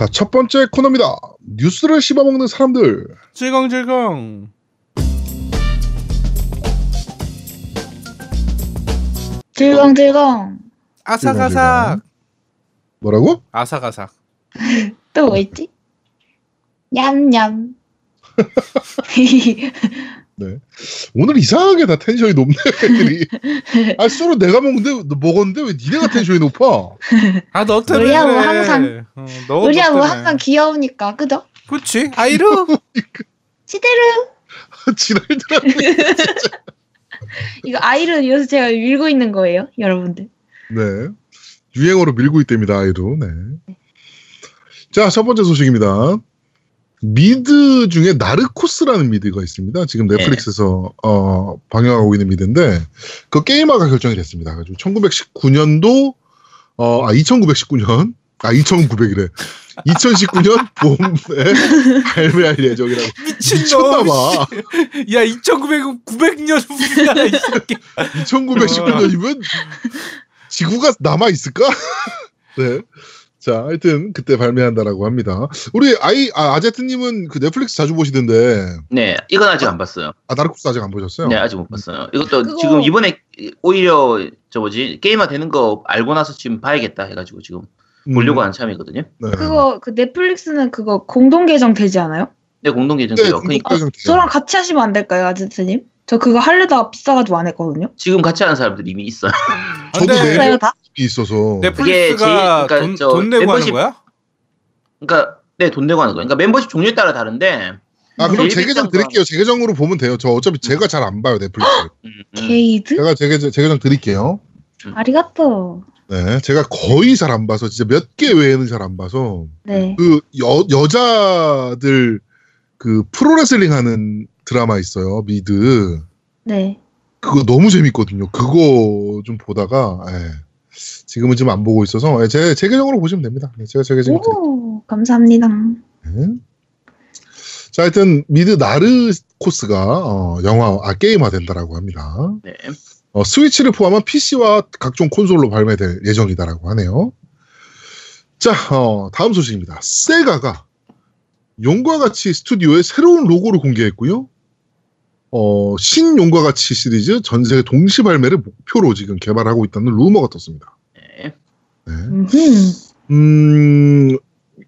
자, 첫 번째 코너입니다. 뉴스를 씹어먹는 사람들. 질겅질겅. 들겅들겅. 아삭아삭. 뭐라고? 아삭아삭. 또 뭐 있지? 냠냠. 오늘 이상하게 다 텐션이 높네, 애들이. 아, 서로 내가 먹는데, 먹었는데 왜 니네가 텐션이 높아? 아, 너 때문에. 우리 하고 그래. 항상- 어, 너, 뭐 때문에. 항상 귀여우니까 그죠? 그치? 아이루. 시대르 지랄들하네. 이거 아이루 요새 제가 밀고 있는 거예요, 여러분들. 네. 유행어로 밀고 있답니다, 아이루. 네. 자, 첫 번째 소식입니다. 미드 중에 나르코스라는 미드가 있습니다. 지금 넷플릭스에서 어, 방영하고 있는 미드인데 그 게임화가 결정이 됐습니다. 그래가지고 1919년도 어, 아 2919년 아 2900이래. 2019년 봄에 발매할 예정이라고. 미친놈. 야, 2,900은 900년 후야, 이 새끼. 2919년이면 지구가 남아 있을까? 네. 자, 하여튼 그때 발매한다라고 합니다. 우리 아이 아, 아제트님은 그 넷플릭스 자주 보시던데 네, 이건 아직 안 봤어요. 아 나르코스 아직 안 보셨어요? 네, 아직 못 봤어요. 이것도 그거- 지금 이번에 오히려 저 뭐지 게임화 되는 거 알고 나서 지금 봐야겠다 해가지고 지금 음, 보려고 하는 참이거든요. 네. 그거 그 넷플릭스는 그거 공동 계정 되지 않아요? 네, 공동 계정 네, 돼요. 공동 그러니까 돼요. 저랑 같이 하시면 안 될까요, 아저씨님? 저 그거 하려다가 비싸가지고 안 했거든요. 지금 같이 하는 사람들이 이미 있어요. 저도 근데 네 다? 있어서 넷플릭스가 그게 제일- 그러니까 돈, 저돈 내고 하는 멤버십- 거야? 그러니까 네, 돈 내고 하는 거예요. 그러니까 멤버십 종류에 따라 다른데. 아 그럼 제 계정. 드릴게요. 제 계정으로 보면 돼요. 저 어차피 제가 잘 안 봐요 넷플릭스. 음, 음. 게이드? 제가 제 계정, 제 계정 드릴게요. ありがとう. 네, 제가 거의 잘 안 봐서 진짜 몇 개 외에는 잘 안 봐서 네. 그 여, 여자들 그 프로레슬링 하는 드라마 있어요. 미드. 네. 그거 너무 재밌거든요. 그거 좀 보다가 예. 지금은 지금 안 보고 있어서 예, 제, 제 계정으로 보시면 됩니다. 네, 제가 제 계정 감사합니다. 네. 자, 하여튼 미드 나르 코스가 어, 영화 아 게임화 된다라고 합니다. 네. 어, 스위치를 포함한 PC와 각종 콘솔로 발매될 예정이다라고 하네요. 자, 어, 다음 소식입니다. 세가가 용과 같이 스튜디오에 새로운 로고를 공개했고요. 어, 신용과 같이 시리즈 전 세계 동시 발매를 목표로 지금 개발하고 있다는 루머가 떴습니다. 네. 네. 음,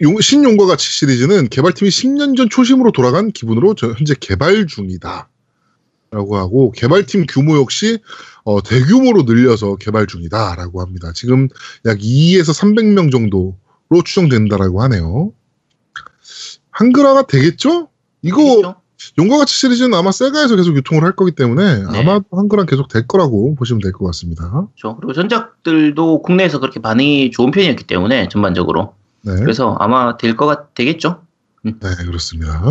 용- 신용과 같이 시리즈는 개발팀이 10년 전 초심으로 돌아간 기분으로 저- 현재 개발 중이다. 라고 하고, 개발팀 규모 역시 어, 대규모로 늘려서 개발 중이다. 라고 합니다. 지금 약 2에서 300명 정도로 추정된다라고 하네요. 한글화가 되겠죠? 이거 되겠죠? 용과 같이 시리즈는 아마 세가에서 계속 유통을 할 거기 때문에 네. 아마 한글화 계속 될 거라고 보시면 될 것 같습니다. 그렇죠. 그리고 전작들도 국내에서 그렇게 반응이 좋은 편이었기 때문에 전반적으로 네. 그래서 아마 될 거가 되겠죠. 네, 그렇습니다.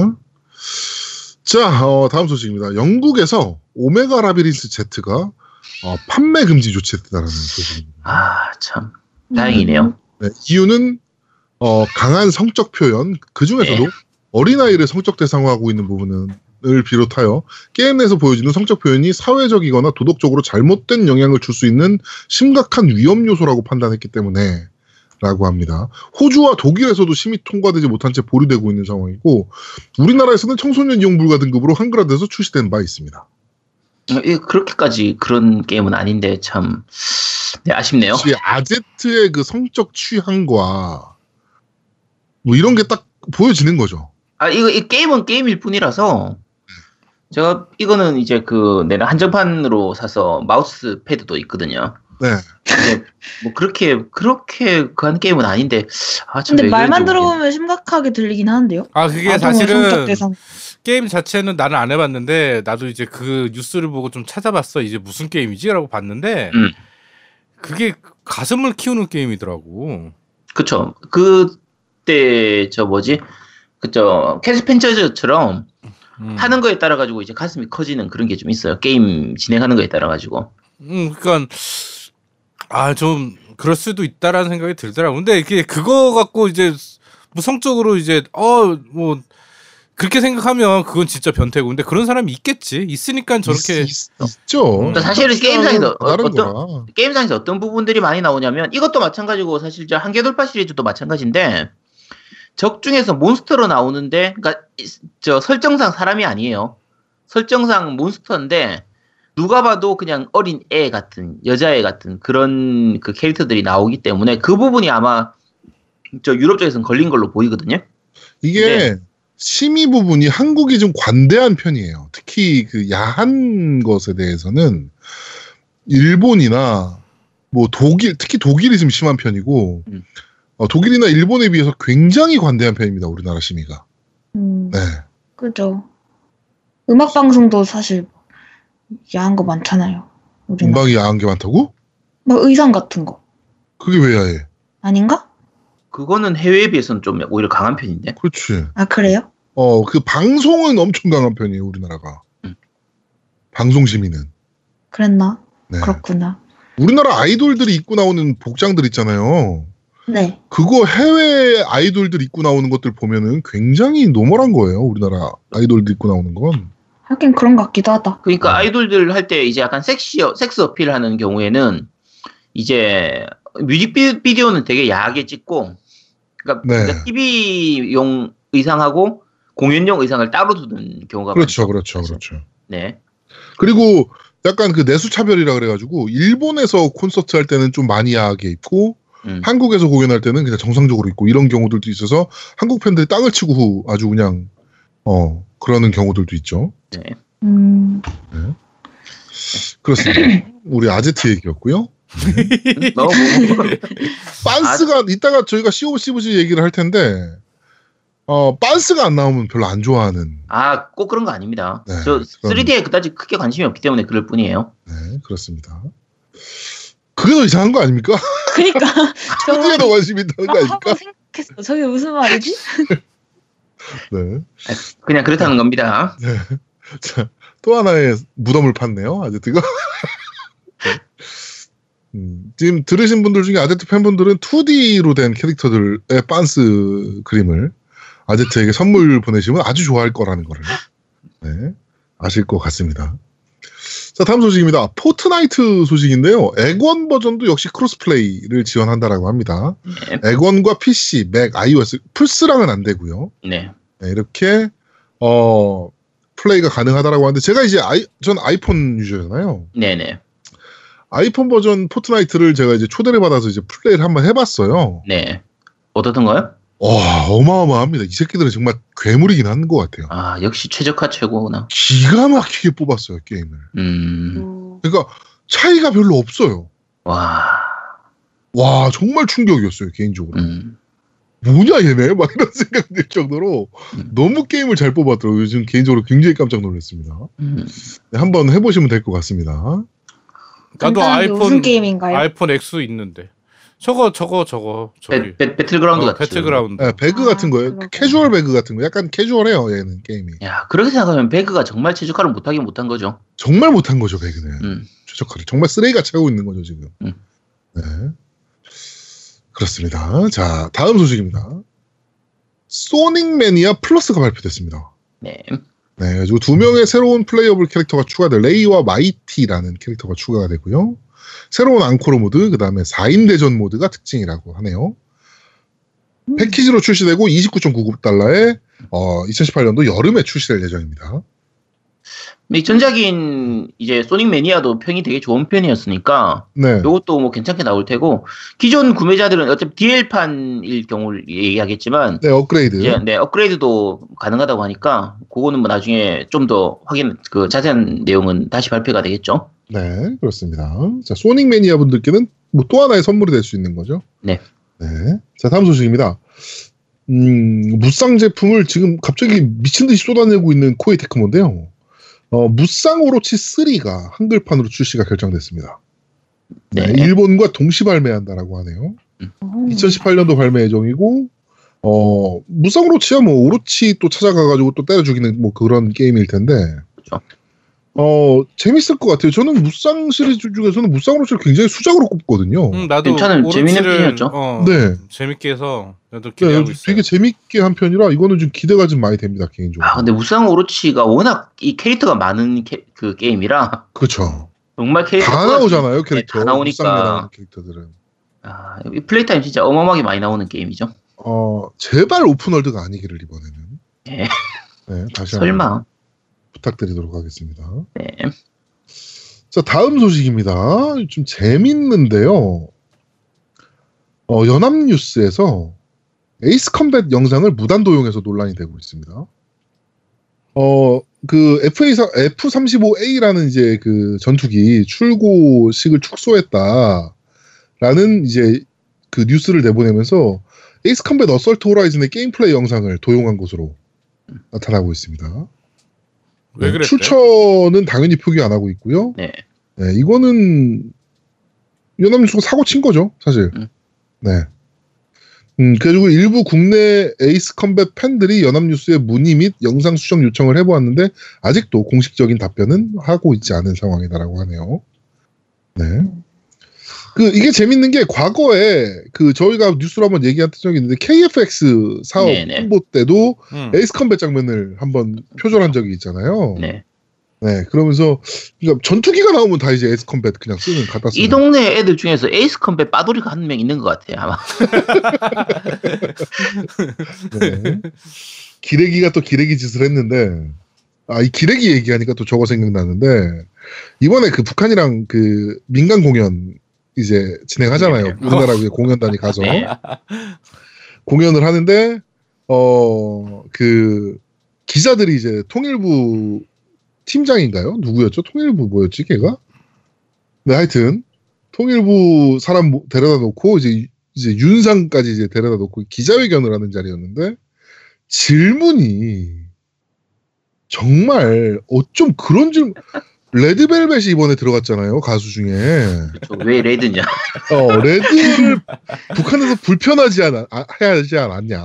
자, 어, 다음 소식입니다. 영국에서 오메가 라비린스 Z가 어, 판매 금지 조치했다는 소식입니다. 아 참 다행이네요. 네, 이유는 어, 강한 성적 표현, 그 중에서도 네. 어린아이를 성적 대상화하고 있는 부분을 비롯하여 게임 내에서 보여지는 성적 표현이 사회적이거나 도덕적으로 잘못된 영향을 줄 수 있는 심각한 위험 요소라고 판단했기 때문에 라고 합니다. 호주와 독일에서도 심의 통과되지 못한 채 보류되고 있는 상황이고 우리나라에서는 청소년 이용 불가 등급으로 한글화돼서 출시된 바 있습니다. 이 그렇게까지 그런 게임은 아닌데 참 네, 아쉽네요. 아제트의 그 성적 취향과 뭐 이런 게 딱 보여지는 거죠. 아 이거 이 게임은 게임일 뿐이라서 제가 이거는 이제 그 내가 한정판으로 사서 마우스 패드도 있거든요. 네. 근데 뭐 그렇게 그렇게 그한 게임은 아닌데 아참 근데 말만 들어보면 심각하게 들리긴 하는데요. 아, 그게 사실은. 게임 자체는 나는 안 해봤는데 나도 이제 그 뉴스를 보고 좀 찾아봤어. 이제 무슨 게임이지라고 봤는데 음. 그게 가슴을 키우는 게임이더라고. 그쵸. 그 때 저 뭐지 그저 캐스 펜처즈처럼 음. 하는 거에 따라 가지고 이제 가슴이 커지는 그런 게 좀 있어요. 게임 진행하는 거에 따라 가지고. 음, 그러니까 아 좀 그럴 수도 있다라는 생각이 들더라고. 근데 이게 그거 갖고 이제 무성적으로 이제 어 뭐 그렇게 생각하면 그건 진짜 변태고. 근데 그런 사람이 있겠지. 있으니까 저렇게 있, 죠 그러니까 사실 은 게임상에서 다른 어떤- 거라. 게임상에서 어떤 부분들이 많이 나오냐면 이것도 마찬가지고 사실 저 한계 돌파 시리즈도 마찬가지인데 적 중에서 몬스터로 나오는데, 그러니까 이- 저 설정상 사람이 아니에요. 설정상 몬스터인데 누가 봐도 그냥 어린 애 같은 여자애 같은 그런 그 캐릭터들이 나오기 때문에 그 부분이 아마 저 유럽 쪽에서는 걸린 걸로 보이거든요. 이게 네. 심의 부분이 한국이 좀 관대한 편이에요. 특히 그 야한 것에 대해서는 일본이나 뭐 독일, 특히 독일이 좀 심한 편이고 음. 어, 독일이나 일본에 비해서 굉장히 관대한 편입니다. 우리나라 심의가. 음, 네. 그죠. 음악 방송도 사실 야한 거 많잖아요. 우리나라. 음악이 야한 게 많다고? 막 의상 같은 거 그게 왜 야해? 아닌가? 그거는 해외에 비해서는 좀 오히려 강한 편인데. 그렇지. 아 그래요? 어, 그 방송은 엄청 강한 편이에요. 우리나라가. 음. 방송 심의는. 그랬나? 네. 그렇구나. 우리나라 아이돌들이 입고 나오는 복장들 있잖아요. 네. 그거 해외 아이돌들 입고 나오는 것들 보면은 굉장히 normal한 거예요. 우리나라 아이돌들 입고 나오는 건. 하긴 그런 것 같기도 하다. 그러니까 어. 아이돌들 할 때 이제 약간 섹시 섹스 어필하는 경우에는 이제 뮤직비디오는 되게 야하게 찍고 그러니까, 네. 그러니까 TV용 의상하고 공연용 의상을 따로 두는 경우가 그렇죠, 많죠. 그렇죠, 그렇죠. 네. 그리고 약간 그 내수 차별이라 그래가지고 일본에서 콘서트 할 때는 좀 많이 야하게 입고 음. 한국에서 공연할 때는 그냥 정상적으로 입고 이런 경우들도 있어서 한국 팬들이 땅을 치고 후 아주 그냥 어 그러는 경우들도 있죠. 네. 음, 그렇습니다. 우리 아제트 얘기였고요. 너무 빤스가 이따가 저희가 COCVC 얘기를 할 텐데 어 빤스가 안 나오면 별로 안 좋아하는 아, 꼭 그런 거 아닙니다. 네, 저 그럼- 3D에 그다지 크게 관심이 없기 때문에 그럴 뿐이에요. 네 그렇습니다. 그게 더 이상한 거 아닙니까? 그니까 저 그게 더 관심이 있다는 거 아닙니까? 하고 생각했어. 저게 무슨 말이지? 네. 그냥 그렇다는 겁니다. 자, 또 하나의 무덤을 팠네요, 아제트가. 음, 지금 들으신 분들 중에 아제트 팬분들은 2D로 된 캐릭터들의 빤스 그림을 아제트에게 선물 보내시면 아주 좋아할 거라는 거를 네, 아실 것 같습니다. 자, 다음 소식입니다. 포트나이트 소식인데요. 엑원 버전도 역시 cross play를 지원한다라고 합니다. 네. 엑원과 PC, 맥, iOS, 플스랑은 안 되고요. 네. 네, 이렇게 어 플레이가 가능하다라고 하는데 제가 이제 아이 전 아이폰 유저잖아요. 네, 네. 아이폰 버전 포트나이트를 제가 이제 초대를 받아서 이제 플레이를 한번 해봤어요. 네. 어떻던가요? 와 어마어마합니다. 이 새끼들은 정말 괴물이긴 한 것 같아요. 아, 역시 최적화 최고구나. 기가 막히게 뽑았어요 게임을. 음. 그러니까 차이가 별로 없어요. 와. 와 정말 충격이었어요 개인적으로. 음. 뭐냐 얘네 막 이런 생각 들 정도로 음. 너무 게임을 잘 뽑았더라고요. 요즘 개인적으로 굉장히 깜짝 놀랐습니다. 음. 네, 한번 해보시면 될 것 같습니다. 나도 아이폰 무슨 게임인가요? 아이폰 X 있는데 저거 저거 저거 저기 배, 배, 배틀그라운드 어, 같죠. 배틀그라운드. 네, 배그 아, 같은 거예요. 그렇구나. 캐주얼 배그 같은 거. 약간 캐주얼해요, 얘는 게임이. 야, 그렇게 생각하면 배그가 정말 최적화를 못하긴 못한 거죠. 정말 못한 거죠, 배그는. 음. 최적화를. 정말 쓰레기같이 하고 있는 거죠, 지금. 음. 네. 그렇습니다. 자, 다음 소식입니다. 소닉 매니아 플러스가 발표됐습니다. 네. 네, 그리고 두 명의 새로운 playable 캐릭터가 추가될 레이와 마이티라는 캐릭터가 추가가 되고요. 새로운 앙코르 모드, 그 다음에 4인 대전 모드가 특징이라고 하네요. 음. 패키지로 출시되고 29.99달러에 어, 2018년도 여름에 출시될 예정입니다. 근데 전작인 이제 소닉 매니아도 평이 되게 좋은 편이었으니까 네. 이것도 뭐 괜찮게 나올 테고 기존 구매자들은 어차피 DL판일 경우를 얘기하겠지만 네, 업그레이드. 이제 네, 업그레이드도 가능하다고 하니까 그거는 뭐 나중에 좀 더 확인 그 자세한 내용은 다시 발표가 되겠죠. 네, 그렇습니다. 자, 소닉 매니아 분들께는 뭐 또 하나의 선물이 될 수 있는 거죠. 네. 네. 자, 다음 소식입니다. 음, 무쌍 제품을 지금 갑자기 미친 듯이 쏟아내고 있는 코에이 테크모인데요. 어, 무쌍 오로치 3가 한글판으로 출시가 결정됐습니다. 네, 네. 일본과 동시 발매한다라고 하네요. 음. 2018년도 발매 예정이고, 어, 무쌍 오로치야 뭐 오로치 또 찾아가가지고 또 때려 죽이는 뭐 그런 게임일 텐데, 그렇죠. 어, 재밌을 것 같아요. 저는 무쌍 시리즈 중에서는 무쌍 오로치를 굉장히 수작으로 꼽거든요. 음, 나도 괜찮은 재밌는 편이었죠. 어, 네. 재밌게 해서 나도 네, 기대하고 있어요. 되게 재밌게 한 편이라 이거는 좀 기대가 좀 많이 됩니다, 개인적으로. 아 근데 무쌍 오로치가 워낙 이 캐릭터가 많은 캐- 그 게임이라 그렇죠. 정말 캐릭터 다 나오잖아요, 캐릭터. 네, 다 나오니까. 캐릭터들은. 아, 이 play time 진짜 어마어마하게 많이 나오는 게임이죠. 어, 제발 open world가 아니기를 이번에는. 예. 네, 다시 한번 설마. 부탁드리도록 하겠습니다. 네. 자, 다음 소식입니다. 좀 재밌는데요. 어, 연합뉴스에서 에이스 컴뱃 영상을 무단 도용해서 논란이 되고 있습니다. 어, 그 FA F35A라는 이제 그 전투기 출고식을 축소했다라는 이제 그 뉴스를 내보내면서 에이스 컴뱃 어설트 호라이즌의 게임 플레이 영상을 도용한 것으로 나타나고 있습니다. 왜 네? 출처는 당연히 표기 안 하고 있고요. 네. 네, 이거는 연합뉴스가 사고 친 거죠, 사실. 음. 네. 음, 그리고 일부 국내 에이스 컴뱃 팬들이 연합뉴스에 문의 및 영상 수정 요청을 해보았는데 아직도 공식적인 답변은 하고 있지 않은 상황이다라고 하네요. 네. 그 이게 재밌는 게 과거에 그 저희가 뉴스로 한번 얘기한 적이 있는데 KFX 사업 네네. 홍보 때도 음. Ace Combat 장면을 한번 표절한 적이 있잖아요. 네. 네, 그러면서 그러니까 전투기가 나오면 다 이제 Ace Combat 그냥 쓰는 갖다 쓰는. 이 동네 애들 중에서 Ace Combat 빠돌이가 한 명 있는 것 같아요, 아마. 네. 기레기가 또 기레기 짓을 했는데 아 이 기레기 얘기하니까 또 저거 생각나는데 이번에 그 북한이랑 그 민간 공연 이제 진행하잖아요. 네. 우리나라 그 공연단이 가서 네. 공연을 하는데 어 그 기자들이 이제 통일부 팀장인가요? 누구였죠? 통일부 뭐였지 걔가? 네 하여튼 통일부 사람 모- 데려다 놓고 이제 이제 윤상까지 이제 데려다 놓고 기자회견을 하는 자리였는데 질문이 정말 어쩜 그런 질문 레드벨벳이 이번에 들어갔잖아요 가수 중에 저왜 레드냐? 어 레드를 북한에서 불편하지 않아 아- 해야지 않았냐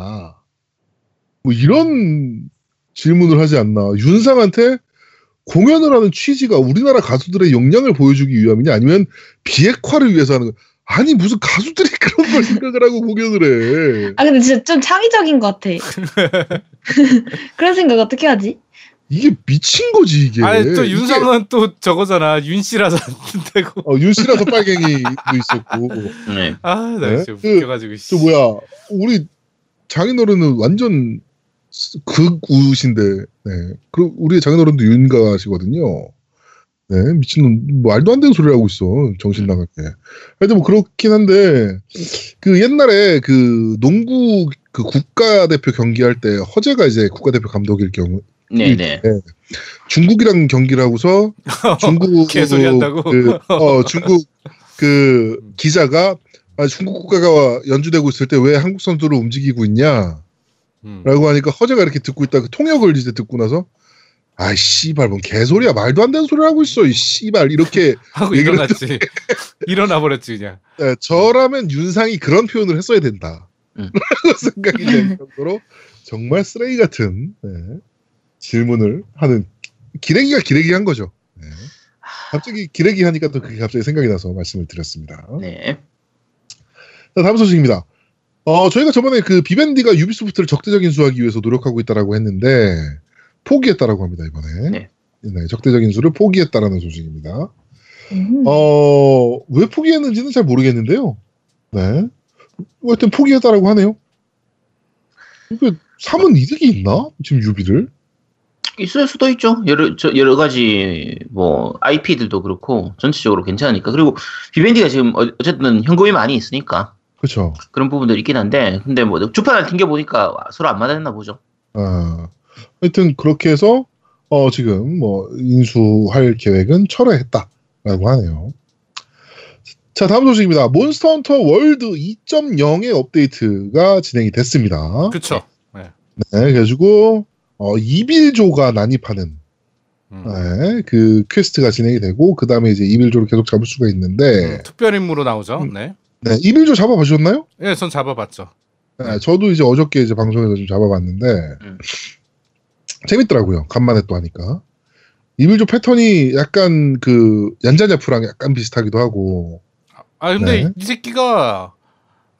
뭐 이런 질문을 하지 않나 윤상한테 공연을 하는 취지가 우리나라 가수들의 역량을 보여주기 위함이냐 아니면 비핵화를 위해서 하는 거 아니 무슨 가수들이 그런 걸 생각을 하고 공연을 해 아 근데 진짜 좀 창의적인 것 같아. 그런 생각 어떻게 하지? 이게 미친 거지 이게 아니 또 이게- 윤상은 또 저거잖아 윤 씨라서 안 되고 어, 윤 씨라서 빨갱이도 있었고 네. 아나 네? 진짜 그- 웃겨가지고 씨. 저 뭐야 우리 장인어른은 완전 극우신데 네. 그 우리 장인어른도 윤가시거든요. 네 미친놈 말도 안 되는 소리를 하고 있어 정신 나가게. 하여튼 뭐 그렇긴 한데 그 옛날에 그 농구 그 국가대표 경기할 때 허재가 이제 국가대표 감독일 경우 네 네. 중국이랑 경기를 하고서 중국 개소리 한다고? 그, 어 중국 그 기자가 아, 중국 국가가 연주되고 있을 때 왜 한국 선수를 움직이고 있냐라고 음. 하니까 허재가 이렇게 듣고 있다. 그 통역을 이제 듣고 나서 아 씨발 뭔 개소리야. 말도 안 되는 소리 하고 있어 이 씨발. 이렇게 하고 일어났지. 일어나 버렸지 그냥. 예, 저라면 윤상이 그런 표현을 했어야 된다. 음. 라고 생각이 들 정도로 정말 쓰레기 같은 네, 질문을 하는 기레기가 기레기한 거죠. 네. 갑자기 기레기 하니까 또 그게 갑자기 생각이 나서 말씀을 드렸습니다. 네. 자, 다음 소식입니다. 어, 저희가 저번에 그 비밴디가 유비소프트를 적대적인 수하기 위해서 노력하고 있다라고 했는데 포기했다라고 합니다 이번에. 네. 네, 적대적인 수를 포기했다라는 소식입니다. 음. 어, 왜 포기했는지는 잘 모르겠는데요. 네. 하여튼 포기했다라고 하네요. 이게 사면 이득이 있나? 지금 유비를? 있을 수도 있죠. 여러 저 여러 가지 뭐 IP들도 그렇고 전체적으로 괜찮으니까 그리고 비밴디가 지금 어- 어쨌든 현금이 많이 있으니까 그렇죠. 그런 부분들이 있긴 한데 근데 뭐 주판을 튕겨 보니까 서로 안 맞았나 보죠. 아, 하여튼 그렇게 해서 어, 지금 뭐 인수할 계획은 철회했다라고 하네요. 자, 다음 소식입니다. Monster Hunter World 2.0의 업데이트가 진행이 됐습니다. 그쵸 네, 그래가지고 어, 이빌조가 난입하는 음. 네, 그 퀘스트가 진행이 되고 그 다음에 이제 이빌조를 계속 잡을 수가 있는데 음, 특별 임무로 나오죠 음. 네. 네, 이빌조 잡아보셨나요? 예, 전 잡아봤죠 네, 저도 이제 어저께 이제 방송에서 좀 잡아봤는데 음. 재밌더라고요. 간만에 또 하니까 이빌조 패턴이 약간 그 얀자냐프랑 약간 비슷하기도 하고 아 근데 네. 이 새끼가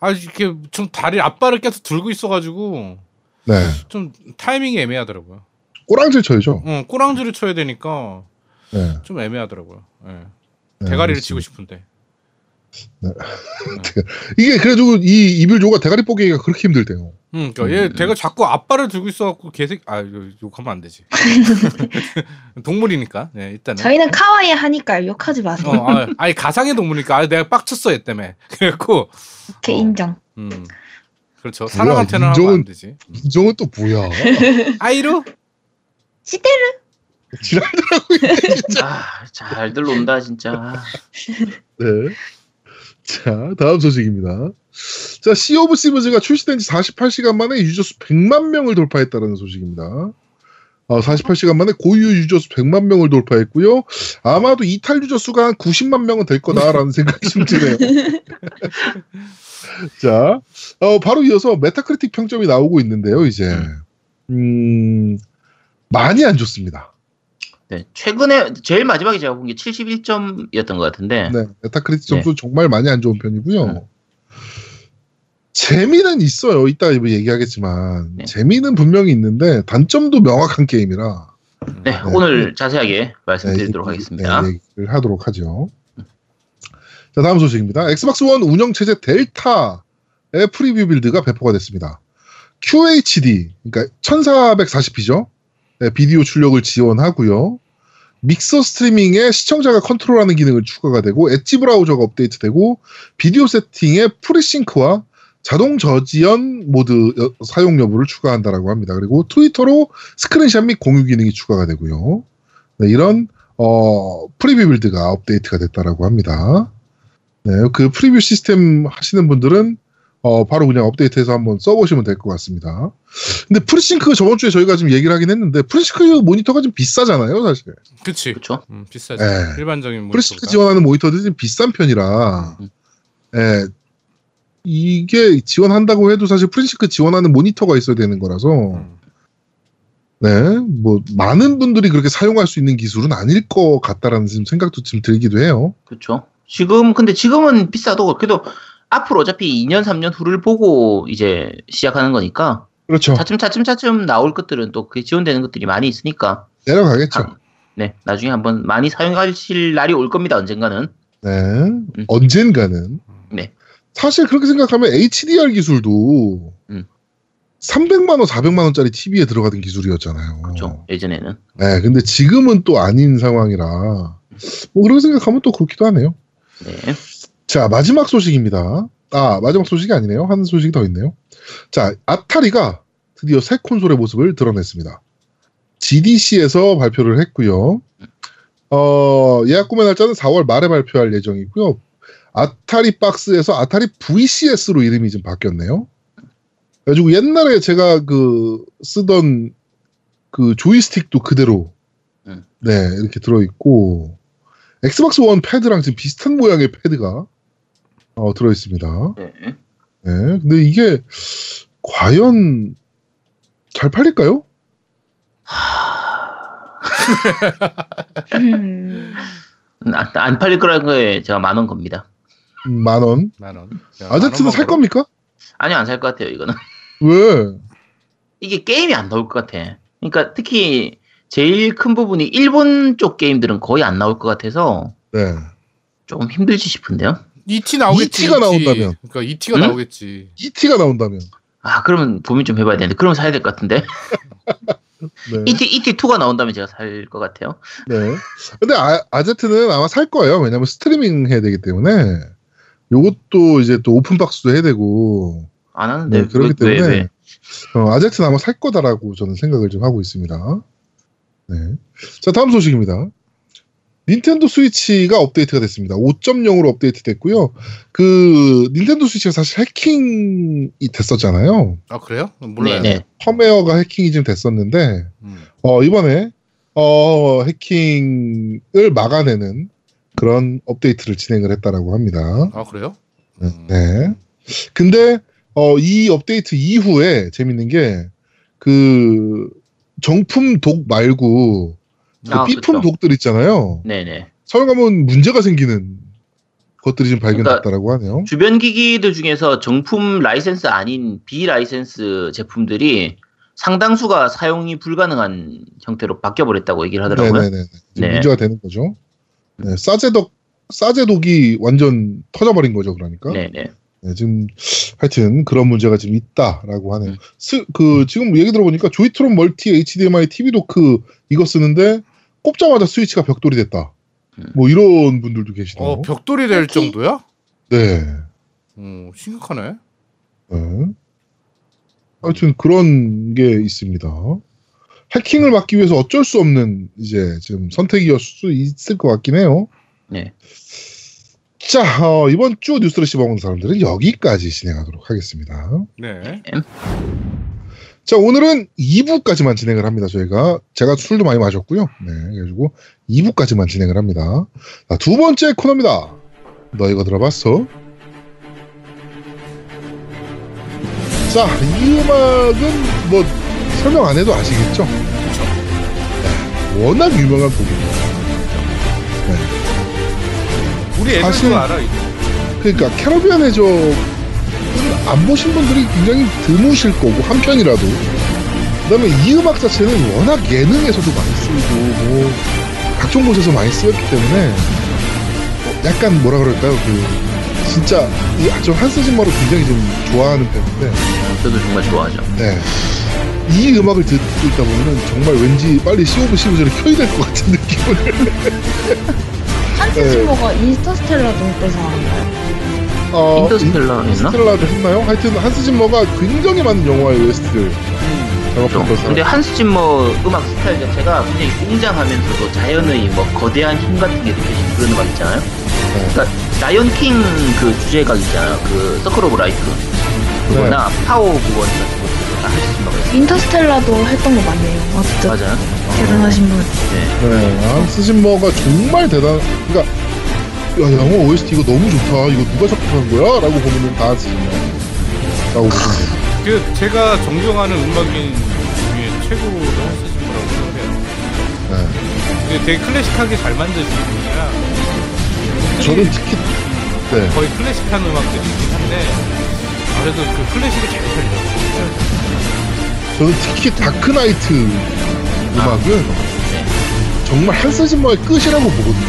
아 이렇게 좀 다리 앞발을 계속 들고 있어가지고 네 좀 타이밍이 애매하더라고요. 꼬랑질 쳐야죠. 응, 꼬랑지를 쳐야 되니까 네, 좀 애매하더라고요. 예. 네, 대가리를. 치고 싶은데. 이게 그래도 이 이빌조가 대가리 뽀개기가 그렇게 힘들대요. 음, 그러니까 얘 내가 자꾸 앞발을 들고 있어갖고 개색 아 이거 욕하면 안 되지. 동물이니까. 네, 일단은. 저희는 카와이 하니까 욕하지 마세요. 어, 아, 아니 가상의 동물이니까 아, 내가 빡쳤어 얘 때문에. 그래갖고 오케이 어. 인정. 음, 그렇죠. 사람한테는 하면 안 인정은- 되지. 인정은 또 뭐야? 아이루? 시대르 지랄. 아, 잘들 논다 진짜. 네. 자, 다음 소식입니다. 자, Sea of Thieves가 출시된 지 48시간 만에 유저수 100만 명을 돌파했다는 소식입니다. 어, 48시간 만에 고유 유저수 100만 명을 돌파했고요. 아마도 이탈 유저 수가 한 90만 명은 될 거다라는 생각이 좀 드네요. 자, 어, 바로 이어서 Metacritic 평점이 나오고 있는데요, 이제. 음, 많이 안 좋습니다. 네, 최근에 제일 마지막에 제가 본 게 71점이었던 것 같은데. 네, Metacritic 점수 정말 많이 안 좋은 편이고요. 재미는 있어요. 이따 뭐 얘기하겠지만 네. 재미는 분명히 있는데 단점도 명확한 게임이라 네, 네. 오늘 자세하게 네, 말씀드리도록 얘기- 하겠습니다. 네, 얘기를 하도록 하죠. 자 다음 소식입니다. Xbox One 운영 체제 델타의 preview build가 배포가 됐습니다. QHD 그러니까 1440p죠. 네, 비디오 출력을 지원하고요. 믹서 스트리밍에 시청자가 컨트롤하는 기능을 추가가 되고 엣지 브라우저가 업데이트되고 비디오 세팅에 FreeSync와 자동 저지연 모드 여- 사용 여부를 추가한다라고 합니다. 그리고 트위터로 스크린샷 및 공유 기능이 추가가 되고요. 네, 이런 어, preview build가 업데이트가 됐다라고 합니다. 네, 그 preview 시스템 하시는 분들은 어, 바로 그냥 업데이트해서 한번 써보시면 될 것 같습니다. 근데 FreeSync 저번 주에 저희가 좀 얘기를 하긴 했는데 FreeSync 모니터가 좀 비싸잖아요, 사실. 그치. 그렇죠? 음, 비싸지. 네. 일반적인 FreeSync 모니터보다. 지원하는 모니터들이 좀 비싼 편이라, 음. 예, 이게 지원한다고 해도 사실 FreeSync 지원하는 모니터가 있어야 되는 거라서, 음. 네, 뭐, 많은 분들이 그렇게 사용할 수 있는 기술은 아닐 것 같다라는 지금 생각도 지금 들기도 해요. 그렇죠. 지금 근데 지금은 비싸도 그래도 앞으로 어차피 2년 3년 후를 보고 이제 시작하는 거니까 그렇죠. 차츰 차츰 차츰 나올 것들은 또 그게 지원되는 것들이 많이 있으니까 내려가겠죠. 아, 네 나중에 한번 많이 사용하실 날이 올 겁니다 언젠가는 네, 언젠가는. 네. 사실 그렇게 생각하면 HDR 기술도 음. 300만 원, 400만 원짜리 TV에 들어가던 기술이었잖아요. 그렇죠 예전에는 네, 근데 지금은 또 아닌 상황이라 뭐 그렇게 생각하면 또 그렇기도 하네요. 네 자, 마지막 소식입니다. 아, 마지막 소식이 아니네요. 한 소식이 더 있네요. 자, 아타리가 드디어 새 콘솔의 모습을 드러냈습니다. GDC에서 발표를 했고요. 어, 예약 구매 날짜는 4월 말에 발표할 예정이고요. 아타리 박스에서 아타리 VCS로 이름이 좀 바뀌었네요. 그래가지고 옛날에 제가 그 쓰던 그 조이스틱도 그대로 음. 네 이렇게 들어있고 Xbox One 패드랑 지금 비슷한 모양의 패드가 어, 들어있습니다. 네. 네, 근데 이게 과연 잘 팔릴까요? 음, 안, 안 팔릴 거라는 거에 제가 만 원 겁니다 음, 만 원. 만 원. 만살 겁니까? 아니요 안 살 것 같아요 이거는 왜? 이게 게임이 안 나올 것 같아 그러니까 특히 제일 큰 부분이 일본 쪽 게임들은 거의 안 나올 것 같아서 네. 조금 힘들지 싶은데요 ET 나오겠지. ET 가 나온다면. 그러니까 ET가 응? 나오겠지. ET가 나온다면. 아 그러면 고민 좀 해봐야 되는데 그러면 사야 될 것 같은데 네. ET ET2가 나온다면 제가 살 것 같아요 네. 근데 아, 아제트는 아마 살 거예요. 왜냐면 스트리밍 해야 되기 때문에. 요것도 이제 또 open box도 해야 되고. 안 하는데 네, 그렇기 왜, 왜, 때문에 왜? 어, 아제트는 아마 살 거다라고 저는 생각을 좀 하고 있습니다. 네. 자, 다음 소식입니다. 닌텐도 스위치가 업데이트가 됐습니다. 5.0으로 업데이트 됐고요. 그 닌텐도 스위치가 사실 해킹이 됐었잖아요. 아 그래요? 몰라요. 네네 펌웨어가 해킹이 좀 됐었는데 음. 어, 이번에 어, 해킹을 막아내는 그런 업데이트를 진행을 했다라고 합니다. 아 그래요? 네. 음. 네. 근데 어, 이 업데이트 이후에 재밌는 게 그 정품 독 말고 그 아, B품 그쵸. 독들 있잖아요. 네네 사용하면 문제가 생기는 것들이 좀 그러니까 발견됐다라고 하네요. 주변 기기들 중에서 정품 라이센스 아닌 비라이센스 제품들이 상당수가 사용이 불가능한 형태로 바뀌어버렸다고 얘기를 하더라고요. 네네네. 네. 문제가 되는 거죠. 네, 싸제dock 싸제dock이 완전 터져버린 거죠, 그러니까. 네네. 네, 지금 하여튼 그런 문제가 지금 있다라고 하네요. 음. 스, 그 지금 얘기 들어보니까 조이트론 멀티 HDMI TV dock 이거 쓰는데 꼽자마자 스위치가 벽돌이 됐다. 음. 뭐 이런 분들도 계시네요. 어 벽돌이 될. 정도야? 네. 어 심각하네. 네. 하여튼 그런 게 있습니다. 해킹을 막기 위해서 어쩔 수 없는 이제 지금 선택이었을 수 있을 것 같긴 해요. 네. 자, 어, 이번 주 뉴스를 씹어먹는 사람들은 여기까지 진행하도록 하겠습니다. 네. 자, 오늘은 2부까지만 진행을 합니다, 저희가. 제가 술도 많이 마셨고요. 네, 그래가지고 2부까지만 진행을 합니다. 자, 두 번째 코너입니다. 너 이거 들어봤어? 자, 이 음악은 뭐 설명 안 해도 아시겠죠? 네, 워낙 유명한 곡입니다. 우리 애들도 사실- 알아 이거. 그러니까 캐러비안 해적 안 보신 분들이 굉장히 드무실 거고 한 편이라도 그다음에 이 음악 자체는 워낙 예능에서도 많이 쓰이고 뭐 각종 곳에서 많이 쓰였기 때문에 어, 약간 뭐라 그럴까요 그 진짜 이저 한스 짐머를 굉장히 좀 좋아하는 편인데 저도 정말 좋아하죠. 네. 이 음악을 듣고 있다 보면은 정말 왠지 빨리 시오브 시브즈를 켜야 될 것 같은 느낌을 네. 그때서 나온가요? 어, 인터스텔라 했나? 인스텔라를 했나요? 하여튼 한스 짐머가 굉장히 많은 영화의 OST를 작업한 것을 근데 한스 짐머 음악 스타일 자체가 굉장히 웅장하면서도 자연의 뭐 거대한 힘 같은 게 느껴지는 그런 음악 있잖아요. 네. 그러니까 Lion King 그 주제가 있잖아요. 그 Circle of Life 그거나 Power of One 같은 것도 다. Interstellar도 했던 거 맞네요. 어쨌든 맞아요. 대단하신 분. 네. 네, 한스 짐머가 정말 대단. 그러니까 야 영화 OST 이거 너무 좋다. 이거 누가 작곡한 거야? 라고 보면은 다 보시면 돼요. 그 제가 존경하는 음악인 중에 최고로 한스신 거라고 생각해요. 네. 이게 되게 클래식하게 잘 만드시는 분이라 저는 특히 네. 거의 클래식한 음악들이긴 한데 그래도 그 클래식이 제일 살려요. 저는 특히 다크나이트 음악은 네. 정말 한스 짐머의 끝이라고 보거든요. 네.